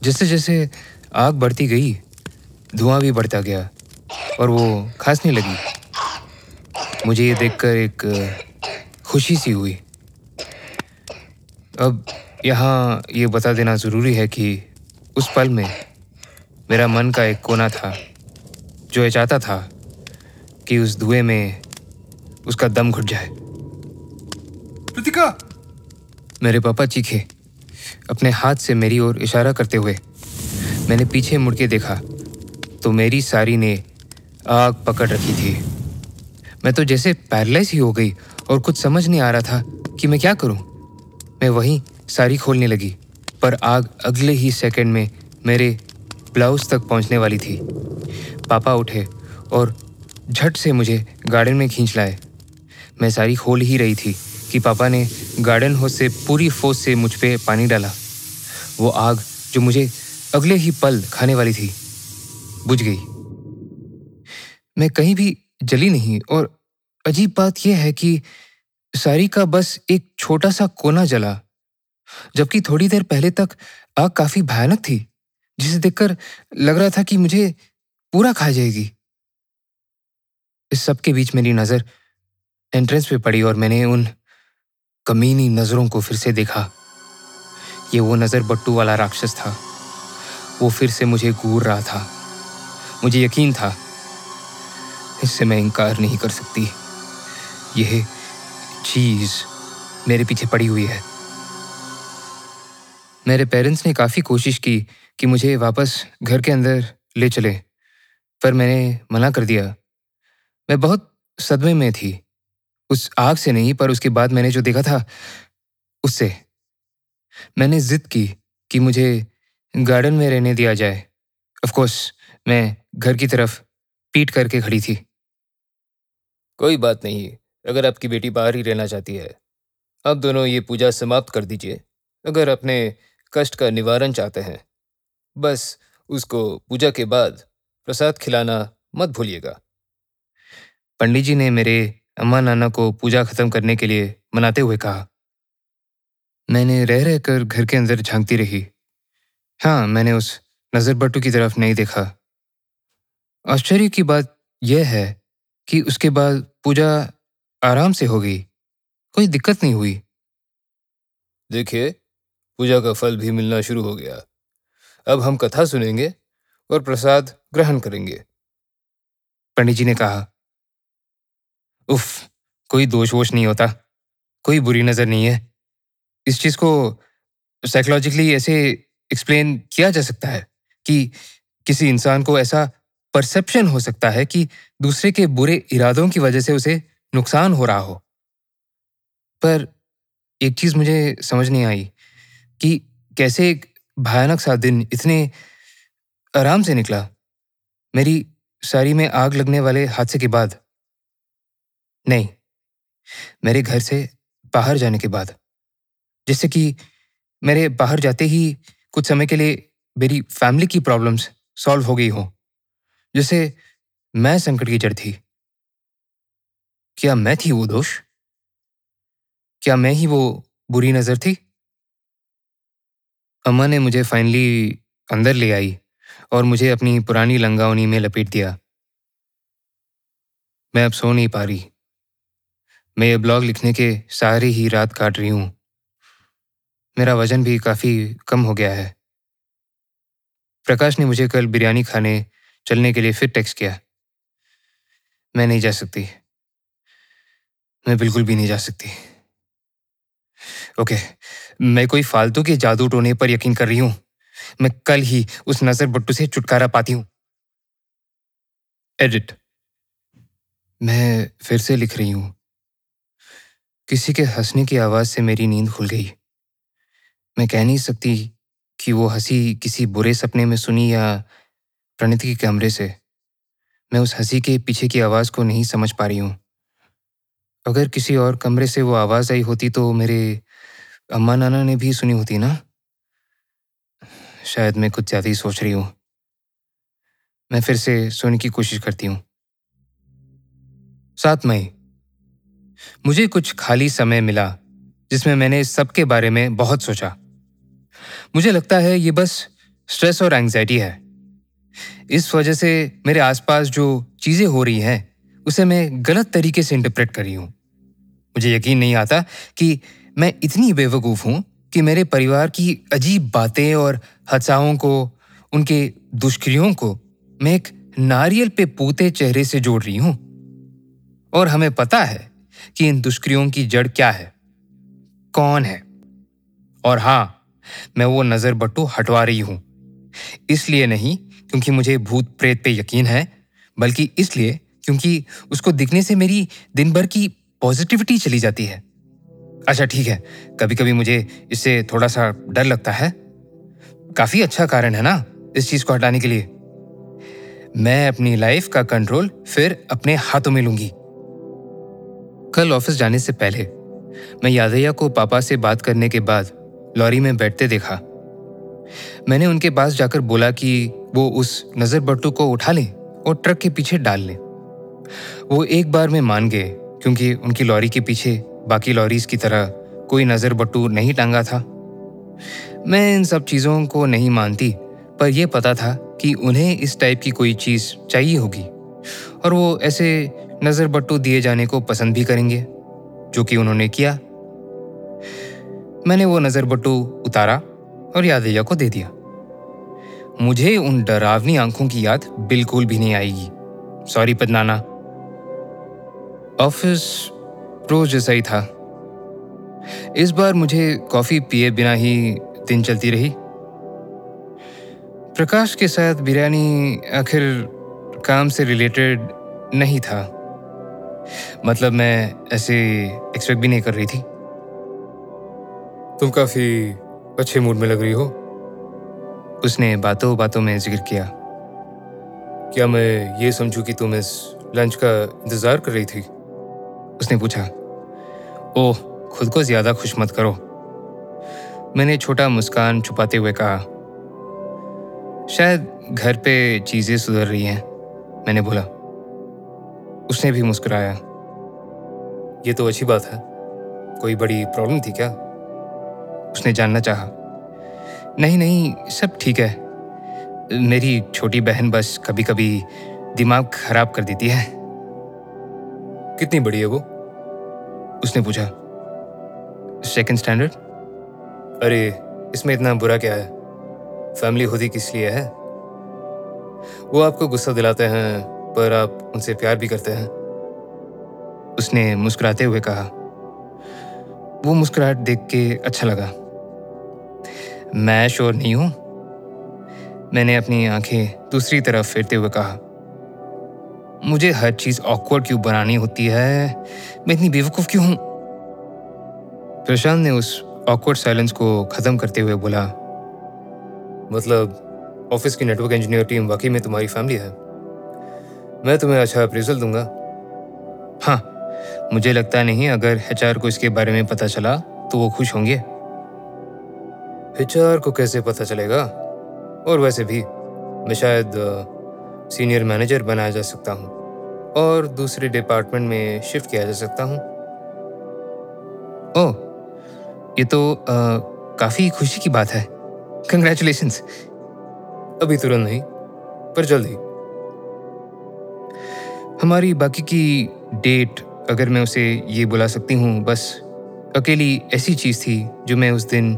जैसे जैसे आग बढ़ती गई धुआँ भी बढ़ता गया और वो खांसने लगी। मुझे ये देखकर एक खुशी सी हुई। अब यहाँ ये बता देना ज़रूरी है कि उस पल में मेरा मन का एक कोना था जो ये चाहता था कि उस धुएँ में उसका दम घुट जाए। कृतिका मेरे पापा चीखे। अपने हाथ से मेरी ओर इशारा करते हुए, मैंने पीछे मुड़ के देखा तो मेरी सारी ने आग पकड़ रखी थी। मैं तो जैसे पैरलाइज ही हो गई और कुछ समझ नहीं आ रहा था कि मैं क्या करूँ। मैं वहीं सारी खोलने लगी, पर आग अगले ही सेकंड में मेरे ब्लाउज तक पहुँचने वाली थी। पापा उठे और झट से मुझे गार्डन में खींच लाए। मैं सारी खोल ही रही थी। कि पापा ने गार्डन हो से पूरी फोर्स से मुझ पर पानी डाला। वो आग जो मुझे अगले ही पल खाने वाली थी, बुझ गई। मैं कहीं भी जली नहीं और अजीब बात यह है कि सारी का बस एक छोटा सा कोना जला, जबकि थोड़ी देर पहले तक आग काफ़ी भयानक थी, जिसे देखकर लग रहा था कि मुझे पूरा खा जाएगी। इस सब के बीच मेरी नज़र एंट्रेंस पे पड़ी और मैंने उन कमीनी नज़रों को फिर से देखा। ये वो नज़र बट्टू वाला राक्षस था। वो फिर से मुझे घूर रहा था। मुझे यकीन था, इससे मैं इनकार नहीं कर सकती। यह चीज़ मेरे पीछे पड़ी हुई है। मेरे पेरेंट्स ने काफ़ी कोशिश की कि मुझे वापस घर के अंदर ले चले, पर मैंने मना कर दिया। मैं बहुत सदमे में थी। उस आग से नहीं पर उसके बाद मैंने जो देखा था उससे। मैंने जिद की कि मुझे गार्डन में रहने दिया जाए। ऑफकोर्स मैं घर की तरफ़ पीट करके खड़ी थी। कोई बात नहीं अगर आपकी बेटी बाहर ही रहना चाहती है आप दोनों ये पूजा समाप्त कर दीजिए। अगर अपने कष्ट का निवारण चाहते हैं बस उसको पूजा के बाद प्रसाद खिलाना मत भूलिएगा। पंडित जी ने मेरे अम्मा नाना को पूजा खत्म करने के लिए मनाते हुए कहा। मैंने रह रहकर घर के अंदर झांकती रही। हाँ मैंने उस नज़र बट्टू की तरफ़ नहीं देखा। आश्चर्य की बात यह है कि उसके बाद पूजा आराम से हो गई। कोई दिक्कत नहीं हुई। देखिए पूजा का फल भी मिलना शुरू हो गया। अब हम कथा सुनेंगे और प्रसाद ग्रहण करेंगे। पंडित जी ने कहा उफ, कोई दोष वोश नहीं होता, कोई बुरी नज़र नहीं है। इस चीज़ को साइकोलॉजिकली ऐसे एक्सप्लेन किया जा सकता है कि किसी इंसान को ऐसा परसेप्शन हो सकता है कि दूसरे के बुरे इरादों की वजह से उसे नुकसान हो रहा हो। पर एक चीज़ मुझे समझ नहीं आई कि कैसे एक भयानक सा दिन इतने आराम से निकला। मेरी साड़ी में आग लगने वाले हादसे के बाद नहीं, मेरे घर से बाहर जाने के बाद। जैसे कि मेरे बाहर जाते ही कुछ समय के लिए मेरी फैमिली की प्रॉब्लम्स सॉल्व हो गई हो जैसे मैं संकट की जड़ थी। क्या मैं थी वो दोष? क्या मैं ही वो बुरी नज़र थी? अम्मा ने मुझे फाइनली अंदर ले आई और मुझे अपनी पुरानी लंगावनी में लपेट दिया। मैं अब सो नहीं पा रही। मैं ये ब्लॉग लिखने के सहारे ही रात काट रही हूँ। मेरा वज़न भी काफ़ी कम हो गया है। प्रकाश ने मुझे कल बिरयानी खाने चलने के लिए फिर टेक्स्ट किया। मैं नहीं जा सकती। मैं बिल्कुल भी नहीं जा सकती। ओके मैं कोई फालतू के जादू टोने पर यकीन कर रही हूँ। मैं कल ही उस नज़र बट्टू से छुटकारा पाती हूँ। एडिट मैं फिर से लिख रही हूँ। किसी के हंसने की आवाज़ से मेरी नींद खुल गई। मैं कह नहीं सकती कि वो हँसी किसी बुरे सपने में सुनी या प्रणित के कमरे से। मैं उस हँसी के पीछे की आवाज़ को नहीं समझ पा रही हूँ। अगर किसी और कमरे से वो आवाज़ आई होती तो मेरे अम्मा नाना ने भी सुनी होती ना? शायद मैं कुछ ज़्यादा ही सोच रही हूँ। मैं फिर से सोने की कोशिश करती हूँ। सात मई। मुझे कुछ खाली समय मिला, जिसमें मैंने सबके बारे में बहुत सोचा। मुझे लगता है ये बस स्ट्रेस और एंग्जाइटी है। इस वजह से मेरे आसपास जो चीज़ें हो रही हैं, उसे मैं गलत तरीके से इंटरप्रेट कर रही हूँ। मुझे यकीन नहीं आता कि मैं इतनी बेवकूफ़ हूँ कि मेरे परिवार की अजीब बातें और हत्साओं को, उनके दुष्क्रियों को मैं एक नारियल पे पोते चेहरे से जोड़ रही हूँ। और हमें पता है कि इन दुष्क्रियों की जड़ क्या है? कौन है? और हाँ, मैं वो नज़र बट्टू हटवा रही हूँ। इसलिए नहीं क्योंकि मुझे भूत प्रेत पे यकीन है, बल्कि इसलिए क्योंकि उसको दिखने से मेरी दिन भर की पॉजिटिविटी चली जाती है। अच्छा ठीक है। कभी कभी मुझे इससे थोड़ा सा डर लगता है। काफ़ी अच्छा कारण है ना इस चीज़ को हटाने के लिए। मैं अपनी लाइफ का कंट्रोल फिर अपने हाथों में लूँगी। कल ऑफ़िस जाने से पहले, मैं यादैया को पापा से बात करने के बाद लॉरी में बैठते देखा। मैंने उनके पास जाकर बोला कि वो उस नज़र बट्टू को उठा लें और ट्रक के पीछे डाल लें। वो एक बार में मान गए, क्योंकि उनकी लॉरी के पीछे बाकी लॉरीज की तरह कोई नज़र बट्टू नहीं टांगा था। मैं इन सब चीज़ों को नहीं मानती, पर यह पता था कि उन्हें इस टाइप की कोई चीज़ चाहिए होगी। और वो ऐसे नज़र बट्टू दिए जाने को पसंद भी करेंगे, जो कि उन्होंने किया। मैंने वो नज़र बट्टू उतारा और यादैया को दे दिया। मुझे उन डरावनी आँखों की याद बिल्कुल भी नहीं आएगी। सॉरी पदनाना ऑफ़िस रोज जैसा ही था। इस बार मुझे कॉफ़ी पिए बिना ही दिन चलती रही। प्रकाश के साथ बिरयानी आखिर काम से रिलेटेड नहीं था। मतलब मैं ऐसे एक्सपेक्ट भी नहीं कर रही थी। तुम काफ़ी अच्छे मूड में लग रही हो। उसने बातों बातों में ज़िक्र किया। क्या मैं ये समझू कि तुम इस लंच का इंतज़ार कर रही थी? उसने पूछा ओह खुद को ज़्यादा खुश मत करो। मैंने छोटा मुस्कान छुपाते हुए कहा शायद घर पे चीज़ें सुधर रही हैं मैंने बोला। उसने भी मुस्कुराया। ये तो अच्छी बात है। कोई बड़ी प्रॉब्लम थी क्या? उसने जानना चाहा। नहीं नहीं, सब ठीक है। मेरी छोटी बहन बस कभी कभी दिमाग खराब कर देती है। कितनी बड़ी है वो? उसने पूछा। सेकंड स्टैंडर्ड अरे, इसमें इतना बुरा क्या है? फैमिली खुद ही किस लिए है? वो आपको गुस्सा दिलाते हैं। पर आप उनसे प्यार भी करते हैं। उसने मुस्कुराते हुए कहा, वो मुस्कुराहट देख के अच्छा लगा। मैं श्योर नहीं हूँ। मैंने अपनी आँखें दूसरी तरफ़ फेरते हुए कहा, मुझे हर चीज़ ऑकवर्ड क्यों बनानी होती है? मैं इतनी बेवकूफ़ क्यों हूँ? प्रशांत ने उस ऑकवर्ड साइलेंस को खत्म करते हुए बोला मतलब ऑफ़िस की नेटवर्क इंजीनियर टीम वाकई में तुम्हारी फैमिली है? मैं तुम्हें अच्छा अप्रेजल दूँगा। हाँ मुझे लगता नहीं, अगर एच को इसके बारे में पता चला तो वो खुश होंगे। एच को कैसे पता चलेगा? और वैसे भी, मैं शायद सीनियर मैनेजर बनाया जा सकता हूँ, और दूसरे डिपार्टमेंट में शिफ्ट किया जा सकता हूँ। ओह, ये तो काफ़ी खुशी की बात है। कंग्रेचुलेशन अभी तुरंत नहीं, पर जल्दी हमारी बाकी की डेट अगर मैं उसे ये बुला सकती हूँ, बस अकेली ऐसी चीज़ थी जो मैं उस दिन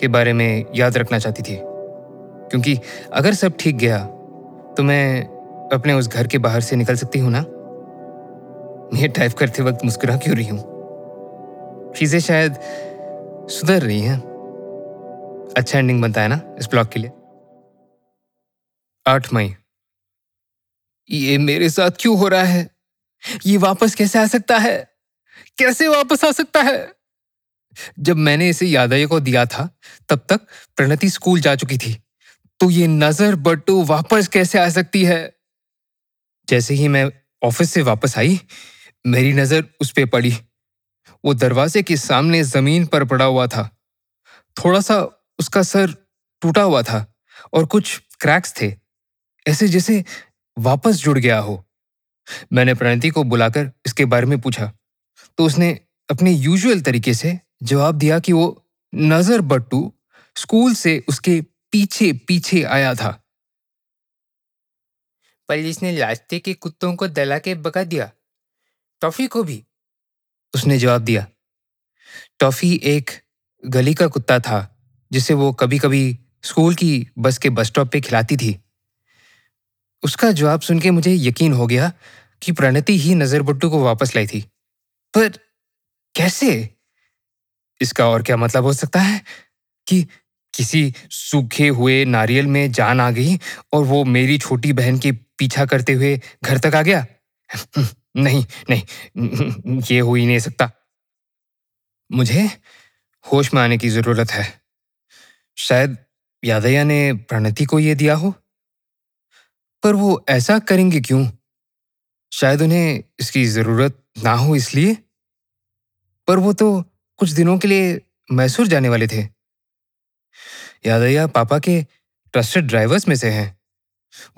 के बारे में याद रखना चाहती थी। क्योंकि अगर सब ठीक गया तो मैं अपने उस घर के बाहर से निकल सकती हूँ ना? मैं टाइप करते वक्त मुस्कुरा क्यों रही हूँ? चीज़ें शायद सुधर रही हैं। अच्छा एंडिंग बनता है ना इस ब्लॉग के लिए? आठ मई। ये मेरे साथ क्यों हो रहा है? ये वापस कैसे आ सकता है? कैसे वापस आ सकता है? जब मैंने इसे यादया को दिया था, तब तक प्रणति स्कूल जा चुकी थी। तो ये नज़र बट्टू वापस कैसे आ सकती है? जैसे ही मैं ऑफ़िस से वापस आई, मेरी नज़र उस पर पड़ी। वो दरवाजे के सामने ज़मीन पर पड़ा हुआ था। थोड़ा सा उसका सर टूटा हुआ था और कुछ क्रैक्स थे, ऐसे जैसे वापस जुड़ गया हो। मैंने प्रणति को बुलाकर इसके बारे में पूछा। तो उसने अपने यूजुअल तरीके से जवाब दिया कि वो नज़र बट्टू स्कूल से उसके पीछे पीछे आया था। पुलिस ने रास्ते के कुत्तों को दला के बगा दिया। टॉफी को भी। उसने जवाब दिया। टॉफी एक गली का कुत्ता था जिसे वो कभी कभी स्कूल की बस के बस स्टॉप पे खिलाती थी। उसका जवाब सुन के मुझे यकीन हो गया कि प्रणति ही नज़र बुट्टू को वापस लाई थी। पर कैसे? इसका और क्या मतलब हो सकता है कि किसी सूखे हुए नारियल में जान आ गई और वो मेरी छोटी बहन के पीछा करते हुए घर तक आ गया? नहीं नहीं, ये हो ही नहीं सकता। मुझे होश में आने की ज़रूरत है। शायद यादया ने प्रणति को यह दिया हो? पर वो ऐसा करेंगे क्यों? शायद उन्हें इसकी ज़रूरत ना हो इसलिए। पर वो तो कुछ दिनों के लिए मैसूर जाने वाले थे। यादया पापा के ट्रस्टेड ड्राइवर्स में से हैं।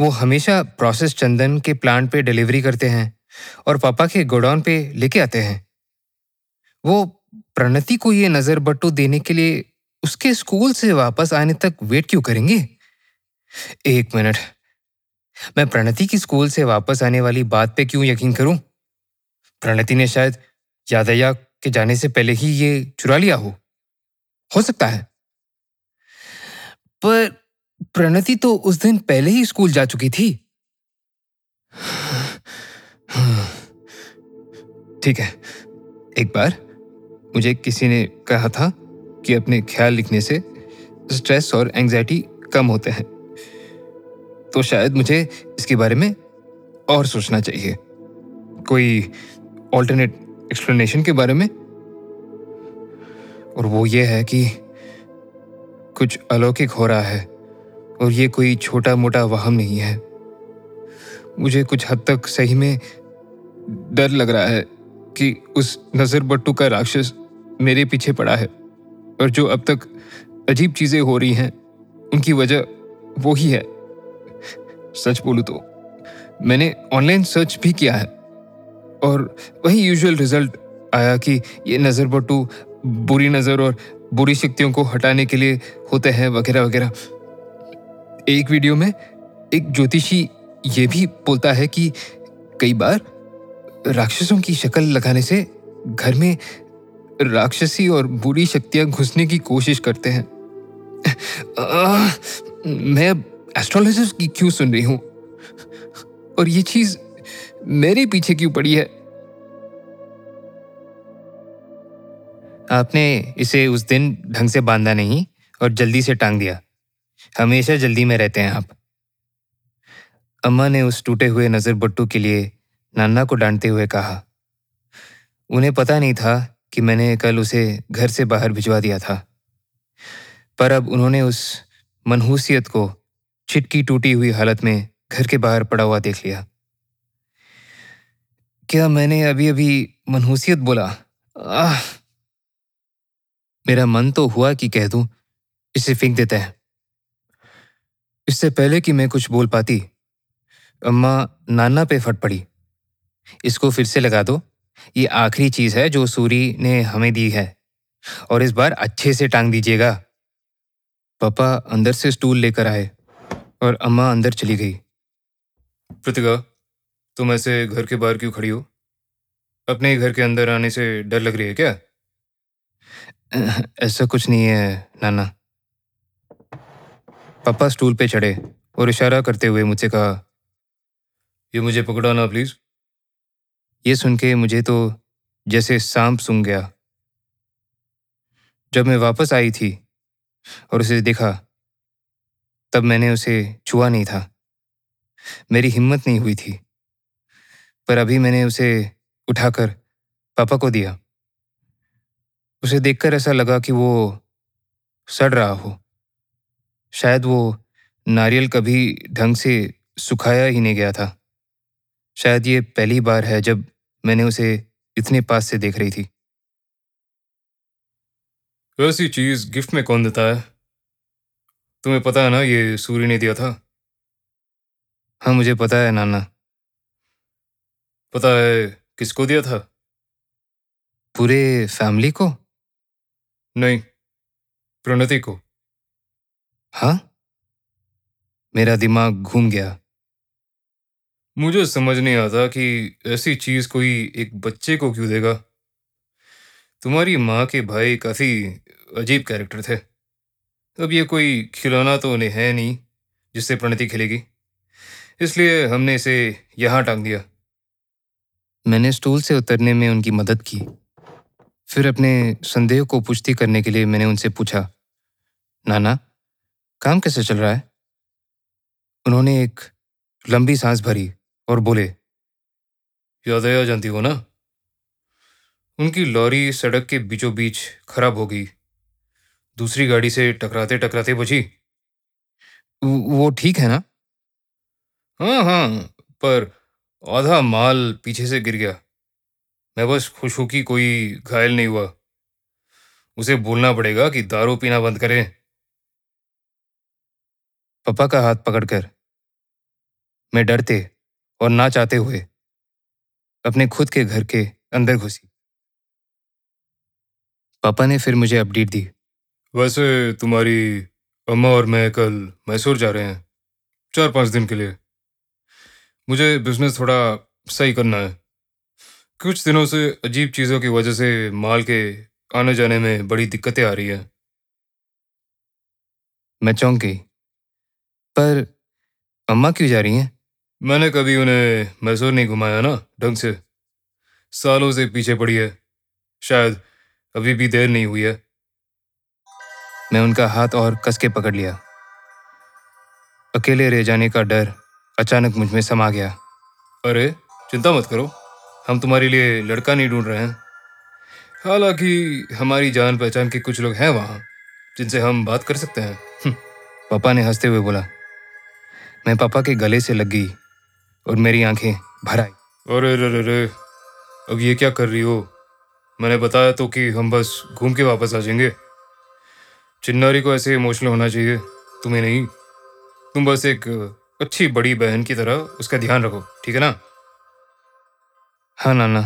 वो हमेशा प्रोसेस चंदन के प्लांट पे डिलीवरी करते हैं और पापा के गोडाउन पे लेके आते हैं। वो प्रणति को ये नज़र बट्टू देने के लिए उसके स्कूल से वापस आने तक वेट क्यों करेंगे? एक मिनट। मैं प्रणति की स्कूल से वापस आने वाली बात पे क्यों यकीन करूँ? प्रणति ने शायद यादया के जाने से पहले ही ये चुरा लिया हो। हो सकता है। पर प्रणति तो उस दिन पहले ही स्कूल जा चुकी थी। ठीक है। एक बार मुझे किसी ने कहा था कि अपने ख्याल लिखने से स्ट्रेस और एंजाइटी कम होते हैं। तो शायद मुझे इसके बारे में और सोचना चाहिए। कोई ऑल्टरनेट एक्सप्लेनेशन के बारे में? और वो ये है कि कुछ अलौकिक हो रहा है और ये कोई छोटा मोटा वहम नहीं है। मुझे कुछ हद तक सही में डर लग रहा है कि उस नज़र बट्टू का राक्षस मेरे पीछे पड़ा है और जो अब तक अजीब चीज़ें हो रही हैं, उनकी वजह वो ही है। सच बोलू तो। मैंने ऑनलाइन सर्च भी किया है। और वही यूजुअल रिज़ल्ट आया कि ये नज़र बट्टू बुरी नज़र और बुरी शक्तियों को हटाने के लिए होते हैं वगैरह वगैरह। एक वीडियो में एक ज्योतिषी ये भी बोलता है कि कई बार राक्षसों की शक्ल लगाने से घर में राक्षसी और बुरी शक्तियाँ घुसने की कोशिश करते हैं। आ, [LAUGHS] मैं एस्ट्रोलॉजिस्ट की क्यों सुन रही हूँ? और ये चीज़ मेरे पीछे क्यों पड़ी है? आपने इसे उस दिन ढंग से बांधा नहीं और जल्दी से टांग दिया। हमेशा जल्दी में रहते हैं आप। अम्मा ने उस टूटे हुए नज़र बट्टू के लिए नाना को डांटते हुए कहा। उन्हें पता नहीं था कि मैंने कल उसे घर से बाहर भिजवा दिया था। पर अब उन्होंने उस मनहूसियत को छिटकी टूटी हुई हालत में घर के बाहर पड़ा हुआ देख लिया। क्या मैंने अभी अभी मनहूसियत बोला? आह! मेरा मन तो हुआ कि कह दूँ, इसे फेंक देते हैं। इससे पहले कि मैं कुछ बोल पाती, अम्मा नाना पे फट पड़ी। इसको फिर से लगा दो, ये आखिरी चीज़ है जो सूरी ने हमें दी है, और इस बार अच्छे से टांग दीजिएगा। पापा अंदर से स्टूल लेकर आए। और अम्मा अंदर चली गई। प्रतिका, तुम ऐसे घर के बाहर क्यों खड़ी हो? अपने ही घर के अंदर आने से डर लग रही है क्या? ऐसा कुछ नहीं है, नाना। पापा स्टूल पे चढ़े और इशारा करते हुए मुझसे कहा, ये मुझे पकड़ो ना प्लीज़। ये सुन के मुझे तो जैसे सांप सूंघ गया। जब मैं वापस आई थी और उसे देखा तब मैंने उसे छुआ नहीं था। मेरी हिम्मत नहीं हुई थी। पर अभी मैंने उसे उठाकर पापा को दिया। उसे देखकर ऐसा लगा कि वो सड़ रहा हो। शायद वो नारियल कभी ढंग से सुखाया ही नहीं गया था। शायद ये पहली बार है जब मैंने उसे इतने पास से देख रही थी। ऐसी चीज़ गिफ्ट में कौन देता है? तुम्हें पता है ना ये सूर्य ने दिया था? हाँ मुझे पता है, नाना। पता है किसको दिया था? पूरे फैमिली को? नहीं, प्रणति को। हाँ? मेरा दिमाग घूम गया। मुझे समझ नहीं आता कि ऐसी चीज़ कोई एक बच्चे को क्यों देगा? तुम्हारी माँ के भाई काफ़ी अजीब कैरेक्टर थे। अब ये कोई खिलौना तो उन्हें है नहीं जिससे प्रणति खिलेगी। इसलिए हमने इसे यहाँ टांग दिया। मैंने स्टूल से उतरने में उनकी मदद की। फिर अपने संदेह को पुष्टि करने के लिए मैंने उनसे पूछा, नाना, काम कैसे चल रहा है? उन्होंने एक लंबी सांस भरी और बोले याद आ जानती हो ना? उनकी लॉरी सड़क के बीचों बीच खराब हो गई। दूसरी गाड़ी से टकराते टकराते बची। वो ठीक है ना? हाँ हाँ पर आधा माल पीछे से गिर गया। मैं बस खुश हूँ कि कोई घायल नहीं हुआ। उसे बोलना पड़ेगा कि दारू पीना बंद करे। पापा का हाथ पकड़कर मैं डरते और ना चाहते हुए अपने खुद के घर के अंदर घुसी। पापा ने फिर मुझे अपडेट दी। वैसे तुम्हारी अम्मा और मैं कल मैसूर जा रहे हैं चार पाँच दिन के लिए। मुझे बिज़नेस थोड़ा सही करना है। कुछ दिनों से अजीब चीज़ों की वजह से माल के आने जाने में बड़ी दिक्कतें आ रही हैं। मैं चौंक। पर अम्मा क्यों जा रही हैं? मैंने कभी उन्हें मैसूर नहीं घुमाया ना, ढंग से। सालों से पीछे पड़ी है। शायद अभी भी देर नहीं हुई है। मैं उनका हाथ और कस के पकड़ लिया। अकेले रह जाने का डर अचानक मुझमें समा गया। अरे चिंता मत करो। हम तुम्हारे लिए लड़का नहीं ढूंढ रहे हैं। हालाँकि हमारी जान पहचान के कुछ लोग हैं वहाँ जिनसे हम बात कर सकते हैं। हम्म, पापा ने हँसते हुए बोला। मैं पापा के गले से लग गई और मेरी आँखें भर आई। अरे अरे अरे अब ये क्या कर रही हो? मैंने बताया तो कि हम बस घूम के वापस आ जाएँगे। चिन्नारी को ऐसे इमोशनल होना चाहिए। तुम्हें नहीं। तुम बस एक अच्छी बड़ी बहन की तरह उसका ध्यान रखो, ठीक है ना? हाँ नाना।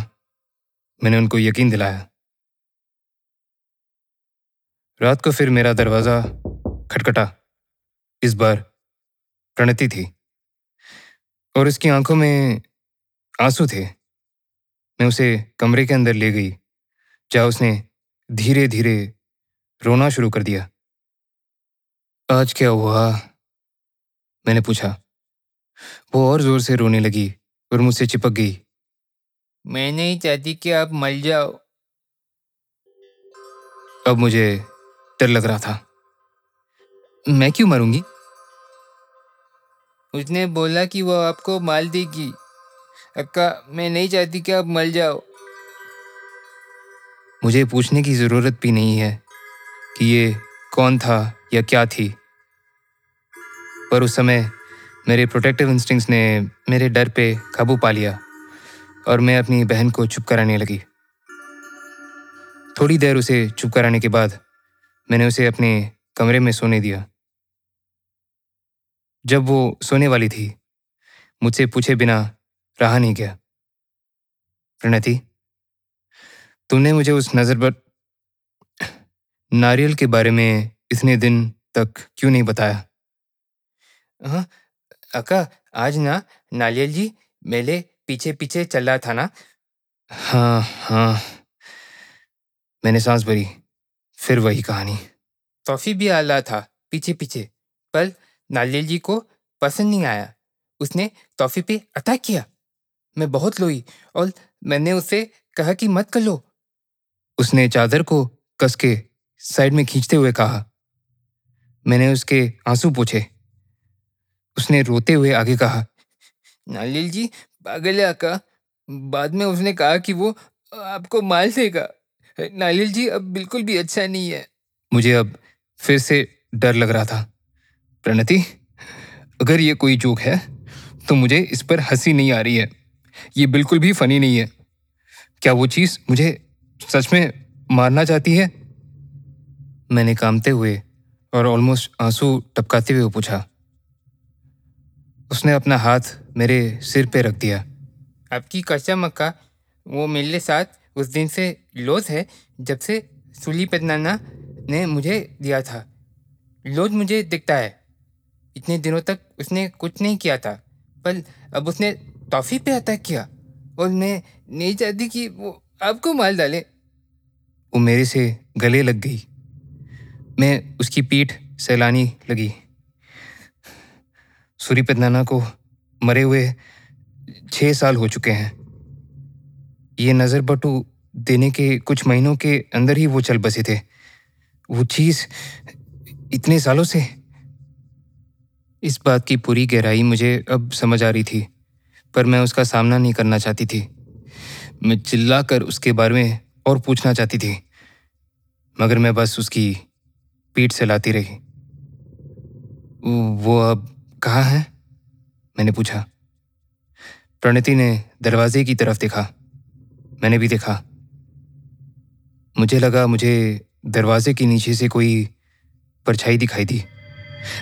मैंने उनको यकीन दिलाया। रात को फिर मेरा दरवाज़ा खटखटा। इस बार प्रणति थी। और उसकी आँखों में आँसू थे। मैं उसे कमरे के अंदर ले गई, जहाँ उसने धीरे धीरे रोना शुरू कर दिया। आज क्या हुआ? मैंने पूछा। वो और ज़ोर से रोने लगी और मुझसे चिपक गई। मैं नहीं चाहती कि आप मल जाओ। अब मुझे डर लग रहा था। मैं क्यों मरूँगी? उसने बोला कि वो आपको माल देगी। अक्का मैं नहीं चाहती कि आप मल जाओ। मुझे पूछने की ज़रूरत भी नहीं है। कि ये कौन था या क्या थी। पर उस समय मेरे प्रोटेक्टिव इंस्टिंक्ट्स ने मेरे डर पे काबू पा लिया और मैं अपनी बहन को चुप कराने लगी। थोड़ी देर उसे चुप कराने के बाद मैंने उसे अपने कमरे में सोने दिया। जब वो सोने वाली थी, मुझसे पूछे बिना रहा नहीं गया। प्रणति, तुमने मुझे उस नज़र पर नारियल के बारे में इतने दिन तक क्यों नहीं बताया? हाँ अक्का आज ना नारियल जी मेरे पीछे पीछे चल रहा था ना? हाँ हाँ। मैंने सांस भरी फिर वही कहानी। टॉफी भी आ रहा था पीछे पीछे पर नारियल जी को पसंद नहीं आया। उसने टॉफी पे अटैक किया। मैं बहुत लोई और मैंने उसे कहा कि मत कर लो। उसने चादर को कस के साइड में खींचते हुए कहा, मैंने उसके आँसू पूछे। उसने रोते हुए आगे कहा नालिल जी, पागल आका बाद में उसने कहा कि वो आपको मार देगा। नालिल जी, अब बिल्कुल भी अच्छा नहीं है। मुझे अब फिर से डर लग रहा था। प्रणति, अगर ये कोई जोक है तो मुझे इस पर हँसी नहीं आ रही है। ये बिल्कुल भी फनी नहीं है। क्या वो चीज़ मुझे सच में मारना चाहती है? मैंने कामते हुए और ऑलमोस्ट आँसू टपकाते हुए पूछा। उसने अपना हाथ मेरे सिर पे रख दिया। आपकी कसम मक्का, वो मेरे साथ उस दिन से लोज है, जब से सुली पदनाना ने मुझे दिया था। लोज मुझे दिखता है। इतने दिनों तक उसने कुछ नहीं किया था, पर अब उसने टॉफ़ी पे अटैक किया और मैं नहीं चाहती कि वो आपको माल डाले। वो मेरे से गले लग गई। मैं उसकी पीठ सहलानी लगी। सूरी पदनाना को मरे हुए छः साल हो चुके हैं। ये नज़र बटू देने के कुछ महीनों के अंदर ही वो चल बसे थे। वो चीज़ इतने सालों से। इस बात की पूरी गहराई मुझे अब समझ आ रही थी, पर मैं उसका सामना नहीं करना चाहती थी। मैं चिल्ला कर उसके बारे में और पूछना चाहती थी, मगर मैं बस उसकी पीठ से लाती रही। वो अब कहाँ है? मैंने पूछा। प्रणति ने दरवाजे की तरफ़ देखा। मैंने भी देखा। मुझे लगा मुझे दरवाजे के नीचे से कोई परछाई दिखाई दी।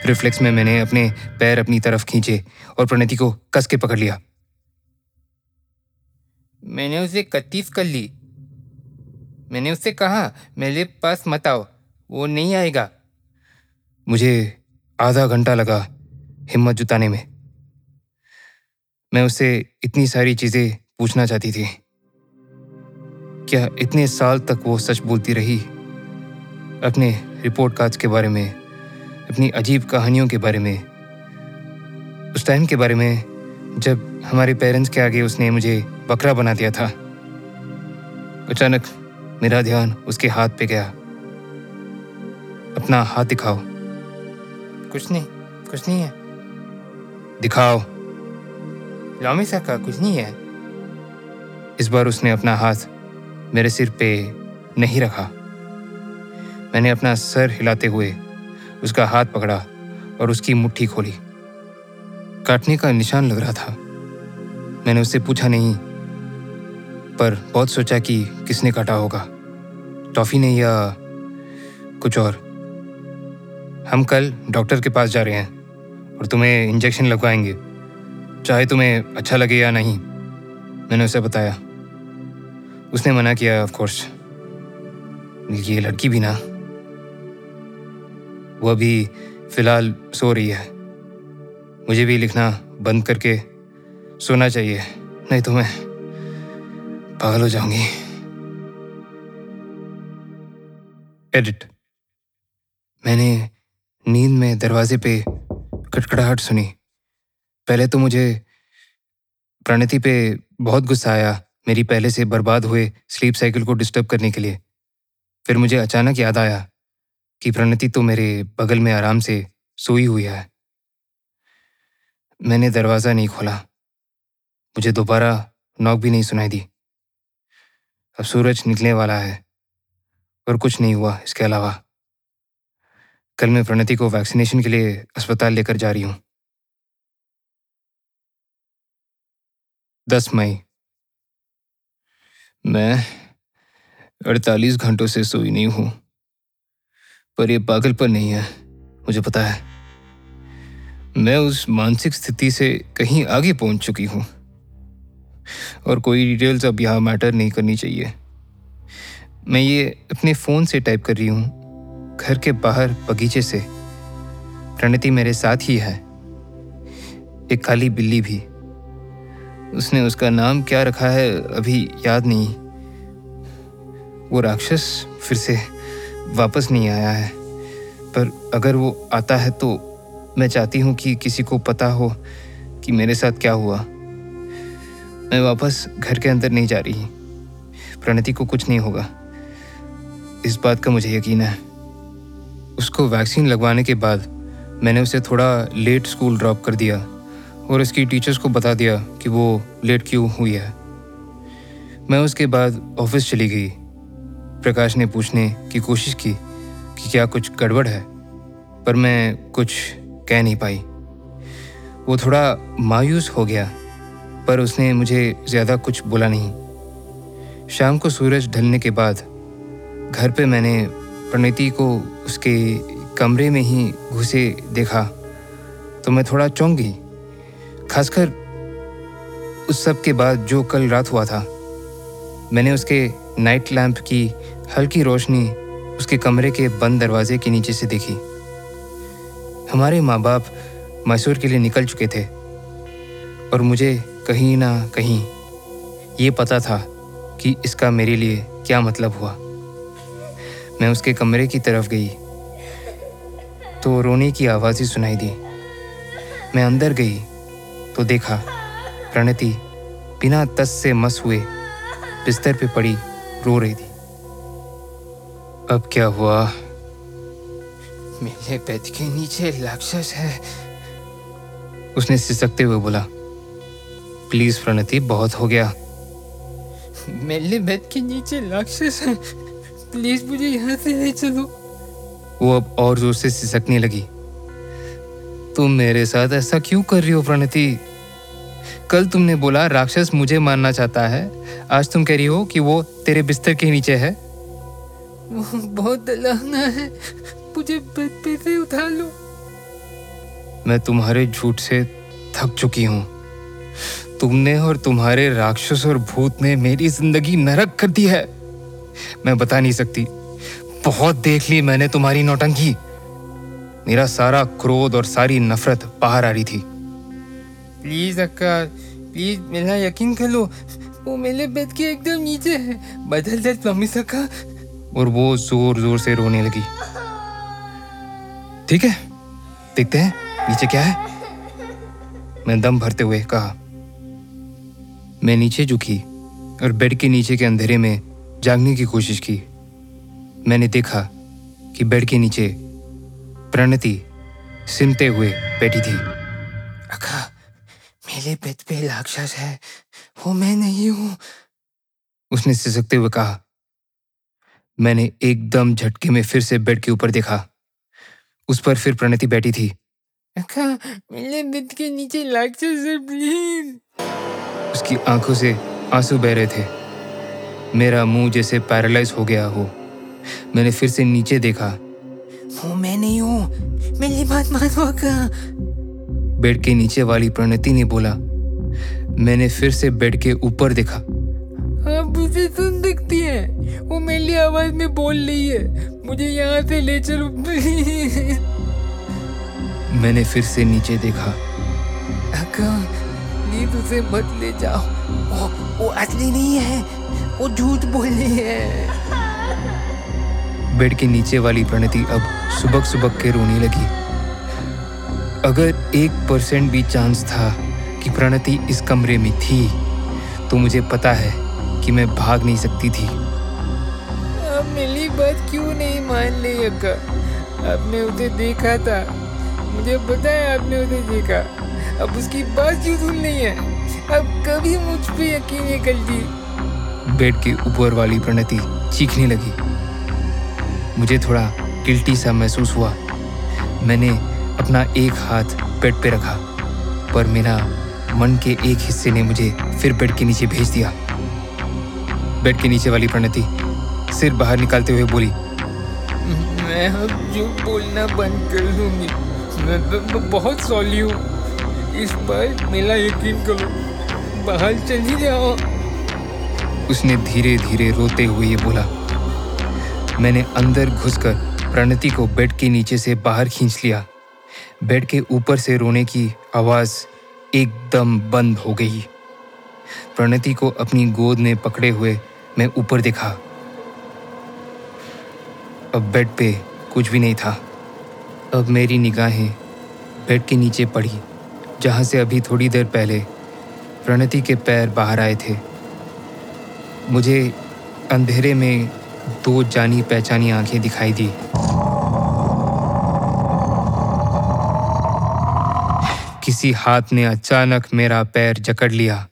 रिफ्लेक्स में मैंने अपने पैर अपनी तरफ़ खींचे और प्रणति को कस के पकड़ लिया। मैंने उसे कतीफ कर ली। मैंने उससे कहा, मेरे पास मत आओ। वो नहीं आएगा। मुझे आधा घंटा लगा हिम्मत जुटाने में। मैं उससे इतनी सारी चीज़ें पूछना चाहती थी। क्या इतने साल तक वो सच बोलती रही? अपने रिपोर्ट कार्ड्स के बारे में, अपनी अजीब कहानियों के बारे में। उस टाइम के बारे में, जब हमारे पेरेंट्स के आगे उसने मुझे बकरा बना दिया था। अचानक मेरा ध्यान उसके हाथ पे गया। अपना हाथ दिखाओ। कुछ नहीं कुछ नहीं है। दिखाओ। लामी का कुछ नहीं है। इस बार उसने अपना हाथ मेरे सिर पे नहीं रखा। मैंने अपना सर हिलाते हुए उसका हाथ पकड़ा और उसकी मुट्ठी खोली। काटने का निशान लग रहा था। मैंने उससे पूछा नहीं पर बहुत सोचा कि किसने काटा होगा। टॉफी ने या कुछ और। हम कल डॉक्टर के पास जा रहे हैं और तुम्हें इंजेक्शन लगवाएँगे। चाहे तुम्हें अच्छा लगे या नहीं, मैंने उसे बताया। उसने मना किया ऑफ़ कोर्स ये लड़की भी ना। वो अभी फ़िलहाल सो रही है। मुझे भी लिखना बंद करके सोना चाहिए, नहीं तो मैं पागल हो जाऊँगी। एडिट मैंने नींद में दरवाजे पे कटकड़ाहट सुनी। पहले तो मुझे प्रणति पे बहुत गुस्सा आया, मेरी पहले से बर्बाद हुए स्लीप साइकिल को डिस्टर्ब करने के लिए। फिर मुझे अचानक याद आया कि प्रणति तो मेरे बगल में आराम से सोई हुई है। मैंने दरवाज़ा नहीं खोला। मुझे दोबारा नॉक भी नहीं सुनाई दी। अब सूरज निकलने वाला है और कुछ नहीं हुआ इसके अलावा। कल मैं प्रणति को वैक्सीनेशन के लिए अस्पताल लेकर जा रही हूँ। दस मई। मैं अड़तालीस घंटों से सोई नहीं हूँ, पर यह पागलपन नहीं है, मुझे पता है। मैं उस मानसिक स्थिति से कहीं आगे पहुँच चुकी हूँ, और कोई डिटेल्स अब यहाँ मैटर नहीं करनी चाहिए। मैं ये अपने फ़ोन से टाइप कर रही हूँ घर के बाहर बगीचे से। प्रणति मेरे साथ ही है। एक काली बिल्ली भी। उसने उसका नाम क्या रखा है अभी याद नहीं। वो राक्षस फिर से वापस नहीं आया है। पर अगर वो आता है तो मैं चाहती हूँ कि किसी को पता हो कि मेरे साथ क्या हुआ। मैं वापस घर के अंदर नहीं जा रही। प्रणति को कुछ नहीं होगा। इस बात का मुझे यकीन है। उसको वैक्सीन लगवाने के बाद मैंने उसे थोड़ा लेट स्कूल ड्रॉप कर दिया और उसकी टीचर्स को बता दिया कि वो लेट क्यों हुई है। मैं उसके बाद ऑफ़िस चली गई। प्रकाश ने पूछने की कोशिश की कि क्या कुछ गड़बड़ है, पर मैं कुछ कह नहीं पाई। वो थोड़ा मायूस हो गया, पर उसने मुझे ज़्यादा कुछ बोला नहीं। शाम को सूरज ढलने के बाद घर पे मैंने प्रणति को उसके कमरे में ही घुसे देखा। तो मैं थोड़ा चौंक गई खासकर उस सब के बाद जो कल रात हुआ था। मैंने उसके नाइट लैंप की हल्की रोशनी उसके कमरे के बंद दरवाजे के नीचे से देखी। हमारे माँ बाप मैसूर के लिए निकल चुके थे। और मुझे कहीं ना कहीं ये पता था कि इसका मेरे लिए क्या मतलब हुआ। मैं उसके कमरे की तरफ़ गई। तो रोने की आवाज़ ही सुनाई दी। मैं अंदर गई तो देखा, प्रणति बिना तस से मस हुए बिस्तर पे पड़ी, रो रही थी। अब क्या हुआ? मेरे बेड के नीचे राक्षस है। उसने सिसकते हुए बोला, प्लीज़ प्रणति, बहुत हो गया। मेरे बेड के नीचे राक्षस है। प्लीज़ मुझे यहाँ से ले चलो। वो अब और ज़ोर से सिसकने लगी। तुम मेरे साथ ऐसा क्यों कर रही हो प्रणति? कल तुमने बोला राक्षस मुझे मारना चाहता है। आज तुम कह रही हो कि वो तेरे बिस्तर के नीचे है। वो बहुत डरावना है। मुझे बेड पे से उठा लो। मैं तुम्हारे झूठ से थक चुकी हूँ। तुमने और तुम्हारे राक्षस और भूत ने मेरी ज़िंदगी नरक कर दी है। मैं बता नहीं सकती। बहुत देख ली मैंने तुम्हारी नौटंकी। मेरा सारा क्रोध और सारी नफरत बाहर आ रही थी। प्लीज़ अक्का प्लीज़ मेरा यकीन कर लो वो मेरे बेड के एकदम नीचे है। बदल दे प्रॉमिस अक्का और वो ज़ोर ज़ोर से रोने लगी। ठीक है देखते हैं नीचे क्या है। मैं दम भरते हुए कहा मैं नीचे झुकी और बेड के नीचे के अंधेरे में जागने की कोशिश की। मैंने देखा कि बेड के नीचे प्रणति सिमते हुए बैठी थी। अक्का मेरे बेड पे राक्षस है वो मैं नहीं हूँ। उसने सिसकते हुए कहा मैंने एकदम झटके में फिर से बेड के ऊपर देखा। उस पर फिर प्रणति बैठी थी। अक्का मेरे बेड के नीचे राक्षस है प्लीज़ उसकी आँखों से आँसू बह रहे थे। मेरा मुँह जैसे पैरालाइज हो गया हो। मैंने फिर से नीचे देखा। वो मैं नहीं हूँ मेरी बात मानो अक्का बेड के नीचे वाली प्रणति ने बोला। मैंने फिर से बेड के ऊपर देखा। आप उसे सुन सकती है वो मेरी आवाज़ में बोल रही है। मुझे यहाँ से ले चलो मैंने फिर से नीचे देखा। अक्का प्लीज़ उसे मत ले जाओ। वो वो असली नहीं है। वो झूठ बोल रही है। बेड के नीचे वाली प्रणति अब सुबक सुबक के रोने लगी। अगर एक परसेंट भी चांस था कि प्रणति इस कमरे में थी तो मुझे पता है कि मैं भाग नहीं सकती थी। अब मेरी बात क्यों नहीं मान ली अक्का? आपने उसे देखा था। मुझे पता है आपने उसे देखा। अब उसकी बात क्यों सुन नहीं है? अब कभी मुझ पर यकीन नहीं करती। बेड के ऊपर वाली प्रणति चीखने लगी। मुझे थोड़ा गिल्टी सा महसूस हुआ। मैंने अपना एक हाथ बेड पे रखा पर मेरा मन के एक हिस्से ने मुझे फिर बेड के नीचे भेज दिया। बेड के नीचे वाली प्रणति सिर बाहर निकालते हुए बोली मैं अब जो बोलना बंद कर दूँगी मैं, मैं बहुत सॉली हूँ। इस बार मेरा यकीन करो बाहर चली जाओ। उसने धीरे धीरे रोते हुए बोला, मैंने अंदर घुसकर प्रणति को बेड के नीचे से बाहर खींच लिया। बेड के ऊपर से रोने की आवाज़ एकदम बंद हो गई। प्रणति को अपनी गोद में पकड़े हुए मैं ऊपर देखा। अब बेड पे कुछ भी नहीं था। अब मेरी निगाहें बेड के नीचे पड़ी, जहाँ से अभी थोड़ी देर पहले प्रणति के पैर बाहर आए थे। मुझे अंधेरे में दो जानी पहचानी आँखें दिखाई दी। किसी हाथ ने अचानक मेरा पैर जकड़ लिया।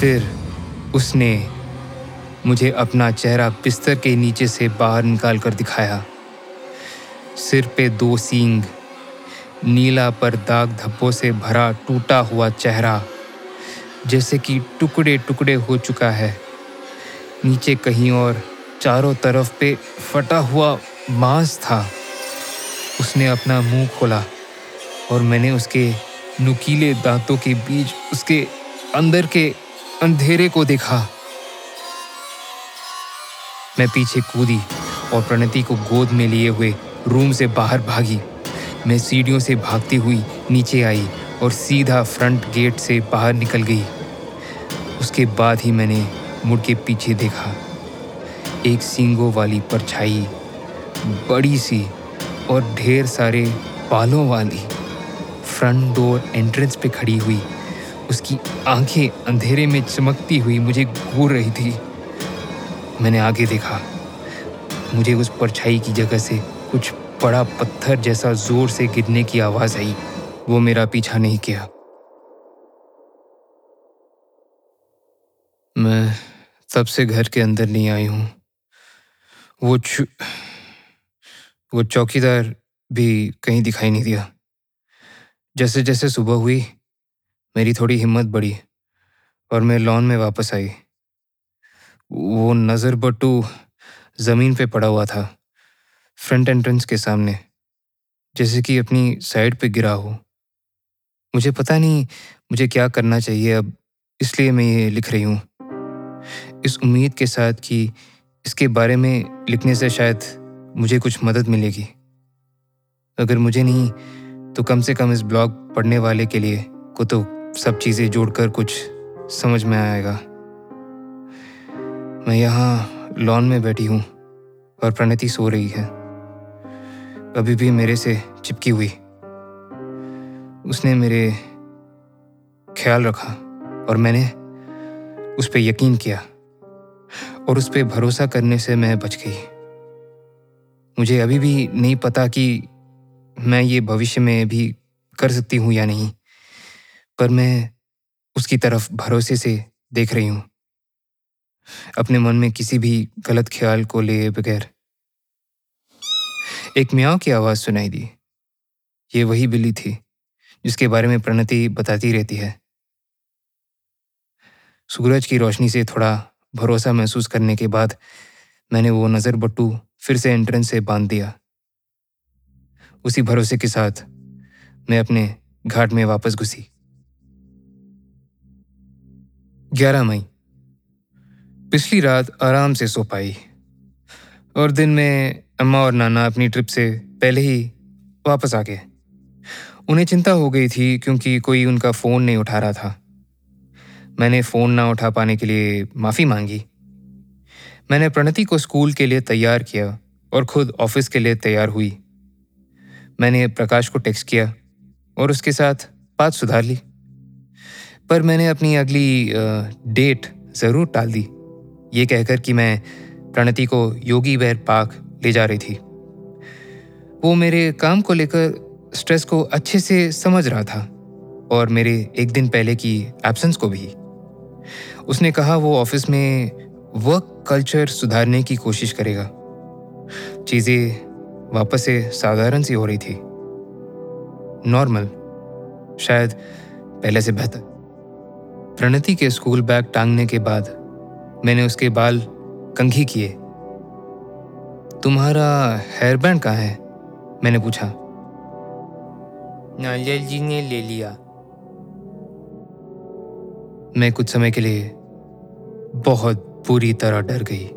फिर उसने मुझे अपना चेहरा बिस्तर के नीचे से बाहर निकाल कर दिखाया। सिर पे दो सींग, नीला पर दाग धब्बों से भरा टूटा हुआ चेहरा, जैसे कि टुकड़े टुकड़े हो चुका है। नीचे कहीं और, चारों तरफ़ पे फटा हुआ मांस था। उसने अपना मुँह खोला और मैंने उसके नुकीले दांतों के बीच उसके अंदर के अंधेरे को देखा। मैं पीछे कूदी और प्रणति को गोद में लिए हुए रूम से बाहर भागी। मैं सीढ़ियों से भागती हुई नीचे आई और सीधा फ्रंट गेट से बाहर निकल गई। उसके बाद ही मैंने मुड़ के पीछे देखा। एक सींगों वाली परछाई, बड़ी सी और ढेर सारे बालों वाली। फ्रंट डोर एंट्रेंस पे खड़ी हुई। उसकी आँखें अंधेरे में चमकती हुई मुझे घूर रही थी। मैंने आगे देखा। मुझे उस परछाई की जगह से कुछ बड़ा पत्थर जैसा ज़ोर से गिरने की आवाज़ आई। वो मेरा पीछा नहीं किया। मैं तब से घर के अंदर नहीं आई हूँ। वो वो चौकीदार भी कहीं दिखाई नहीं दिया। जैसे जैसे सुबह हुई, मेरी थोड़ी हिम्मत बढ़ी और मैं लॉन में वापस आई। वो नज़र बट्टू ज़मीन पे पड़ा हुआ था, फ्रंट एंट्रेंस के सामने, जैसे कि अपनी साइड पे गिरा हो। मुझे पता नहीं, मुझे क्या करना चाहिए, अब इसलिए मैं ये लिख रही हूँ। इस उम्मीद के साथ कि इसके बारे में लिखने से शायद मुझे कुछ मदद मिलेगी। अगर मुझे नहीं तो कम से कम इस ब्लॉग पढ़ने वाले के लिए को तो सब चीज़ें जोड़कर कुछ समझ में आएगा। मैं यहाँ लॉन में बैठी हूँ और प्रणति सो रही है। अभी भी मेरे से चिपकी हुई। उसने मेरे ख्याल रखा और मैंने उस पर यकीन किया। और उस पर भरोसा करने से मैं बच गई। मुझे अभी भी नहीं पता कि मैं ये भविष्य में भी कर सकती हूँ या नहीं, पर मैं उसकी तरफ़ भरोसे से देख रही हूँ। अपने मन में किसी भी गलत ख्याल को ले बगैर। एक म्याओ की आवाज़ सुनाई दी। ये वही बिल्ली थी, जिसके बारे में प्रणति बताती रहती है। सूरज की रोशनी से थोड़ा भरोसा महसूस करने के बाद मैंने वो नज़र बट्टू फिर से एंट्रेंस से बाँध दिया। उसी भरोसे के साथ मैं अपने घाट में वापस घुसी। ग्यारह मई। पिछली रात आराम से सो पाई और दिन में अम्मा और नाना अपनी ट्रिप से पहले ही वापस आ गए। उन्हें चिंता हो गई थी क्योंकि कोई उनका फ़ोन नहीं उठा रहा था। मैंने फ़ोन ना उठा पाने के लिए माफ़ी मांगी। मैंने प्रणति को स्कूल के लिए तैयार किया और खुद ऑफ़िस के लिए तैयार हुई। मैंने प्रकाश को टेक्स्ट किया और उसके साथ बात सुधार ली। पर मैंने अपनी अगली डेट ज़रूर टाल दी। ये कहकर कि मैं प्रणति को योगी बैर पार्क ले जा रही थी। वो मेरे काम को लेकर स्ट्रेस को अच्छे से समझ रहा था और मेरे एक दिन पहले की एब्सेंस को भी। उसने कहा, वो ऑफ़िस में वर्क कल्चर सुधारने की कोशिश करेगा. चीज़ें वापस से साधारण सी हो रही थी। नॉर्मल शायद पहले से बेहतर। प्रणति के स्कूल बैग टांगने के बाद मैंने उसके बाल कंघी किए। तुम्हारा हेयर बैंड कहाँ है? मैंने पूछा। नालियल जी ने ले लिया। मैं कुछ समय के लिए बहुत बुरी तरह डर गई।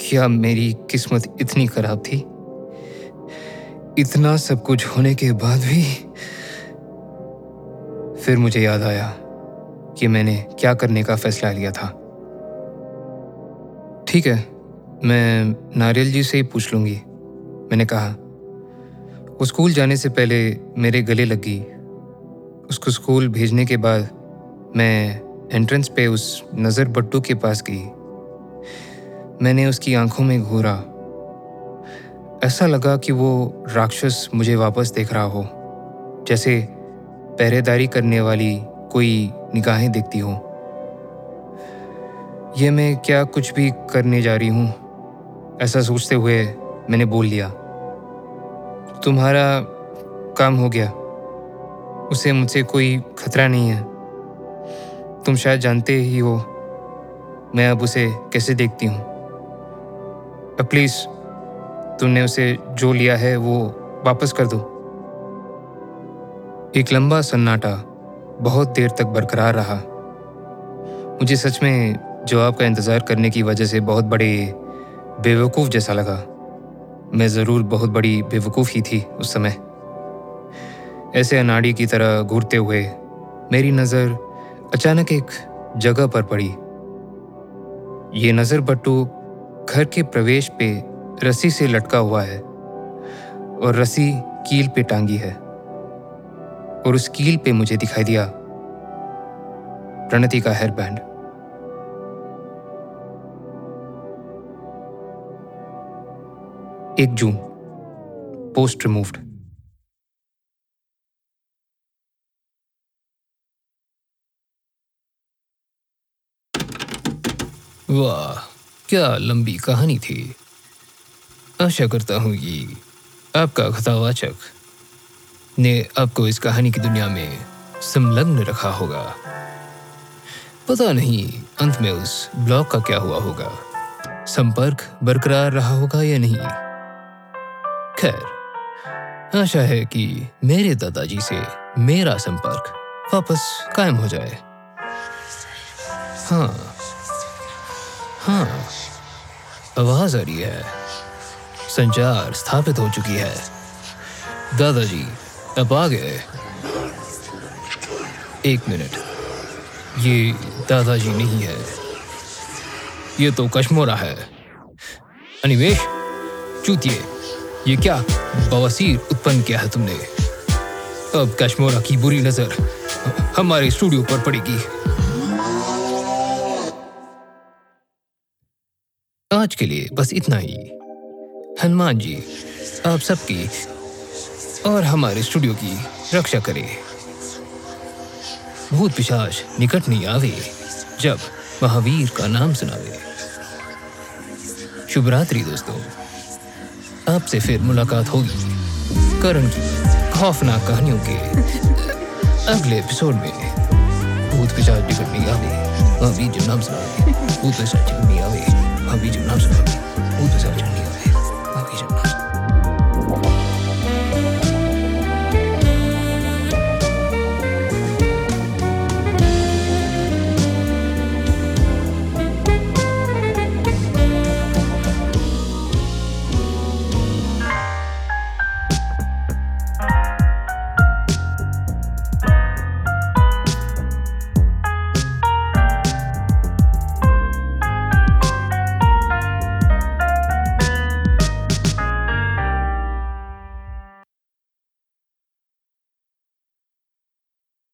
क्या मेरी किस्मत इतनी खराब थी? इतना सब कुछ होने के बाद भी फिर मुझे याद आया कि मैंने क्या करने का फैसला लिया था। ठीक है, मैं नारियल जी से ही पूछ लूँगी। मैंने कहा, वो स्कूल जाने से पहले मेरे गले लगी उसको स्कूल भेजने के बाद मैं एंट्रेंस पे उस नज़र बट्टू के पास गई। मैंने उसकी आँखों में घूरा। ऐसा लगा कि वो राक्षस मुझे वापस देख रहा हो, जैसे पहरेदारी करने वाली कोई निगाहें देखती हो। ये मैं क्या कुछ भी करने जा रही हूँ? ऐसा सोचते हुए मैंने बोल लिया। तुम्हारा काम हो गया। उसे मुझसे कोई खतरा नहीं है। तुम शायद जानते ही हो, मैं अब उसे कैसे देखती हूँ? अब प्लीज़ तुमने उसे जो लिया है वो वापस कर दो। एक लंबा सन्नाटा बहुत देर तक बरकरार रहा। मुझे सच में जवाब का इंतज़ार करने की वजह से बहुत बड़े बेवकूफ़ जैसा लगा। मैं ज़रूर बहुत बड़ी बेवकूफ़ ही थी उस समय। ऐसे अनाड़ी की तरह घूरते हुए मेरी नज़र अचानक एक जगह पर पड़ी। ये नज़र बट्टू घर के प्रवेश पे रस्सी से लटका हुआ है और रस्सी कील पे टांगी है और उस कील पे मुझे दिखाई दिया प्रणति का हेयर बैंड एक जून पोस्ट रिमूव्ड। वाह, क्या लंबी कहानी थी। आशा करता हूँ कि आपका कथावाचक ने आपको इस कहानी की दुनिया में संलग्न रखा होगा। पता नहीं अंत में उस ब्लॉग का क्या हुआ होगा। संपर्क बरकरार रहा होगा या नहीं? खैर, आशा है कि मेरे दादाजी से मेरा संपर्क वापस कायम हो जाए। हाँ। हाँ। आवाज़ आ रही है। संचार स्थापित हो चुकी है। दादाजी, अब आ गए। एक मिनट। ये दादाजी नहीं है। ये तो कश्मोरा है। अनिमेश, चूतिए। ये क्या बवासीर उत्पन्न किया है तुमने? अब कश्मोरा की बुरी नज़र हमारे स्टूडियो पर पड़ेगी। आज के लिए बस इतना ही। हनुमान जी, आप सबकी और हमारे स्टूडियो की रक्षा करें। भूत पिशाच निकट नहीं आवे, जब महावीर का नाम सुनावे। शुभ रात्रि दोस्तों। आपसे फिर मुलाकात होगी करण की खौफनाक कहानियों के अगले एपिसोड में। भूत पिशाच निकट नहीं आवे, महावीर जो नाम सुनावे, भूत पिशाच निकट नहीं आवे। महावीर जो नाम भूत पिशाच सब आवे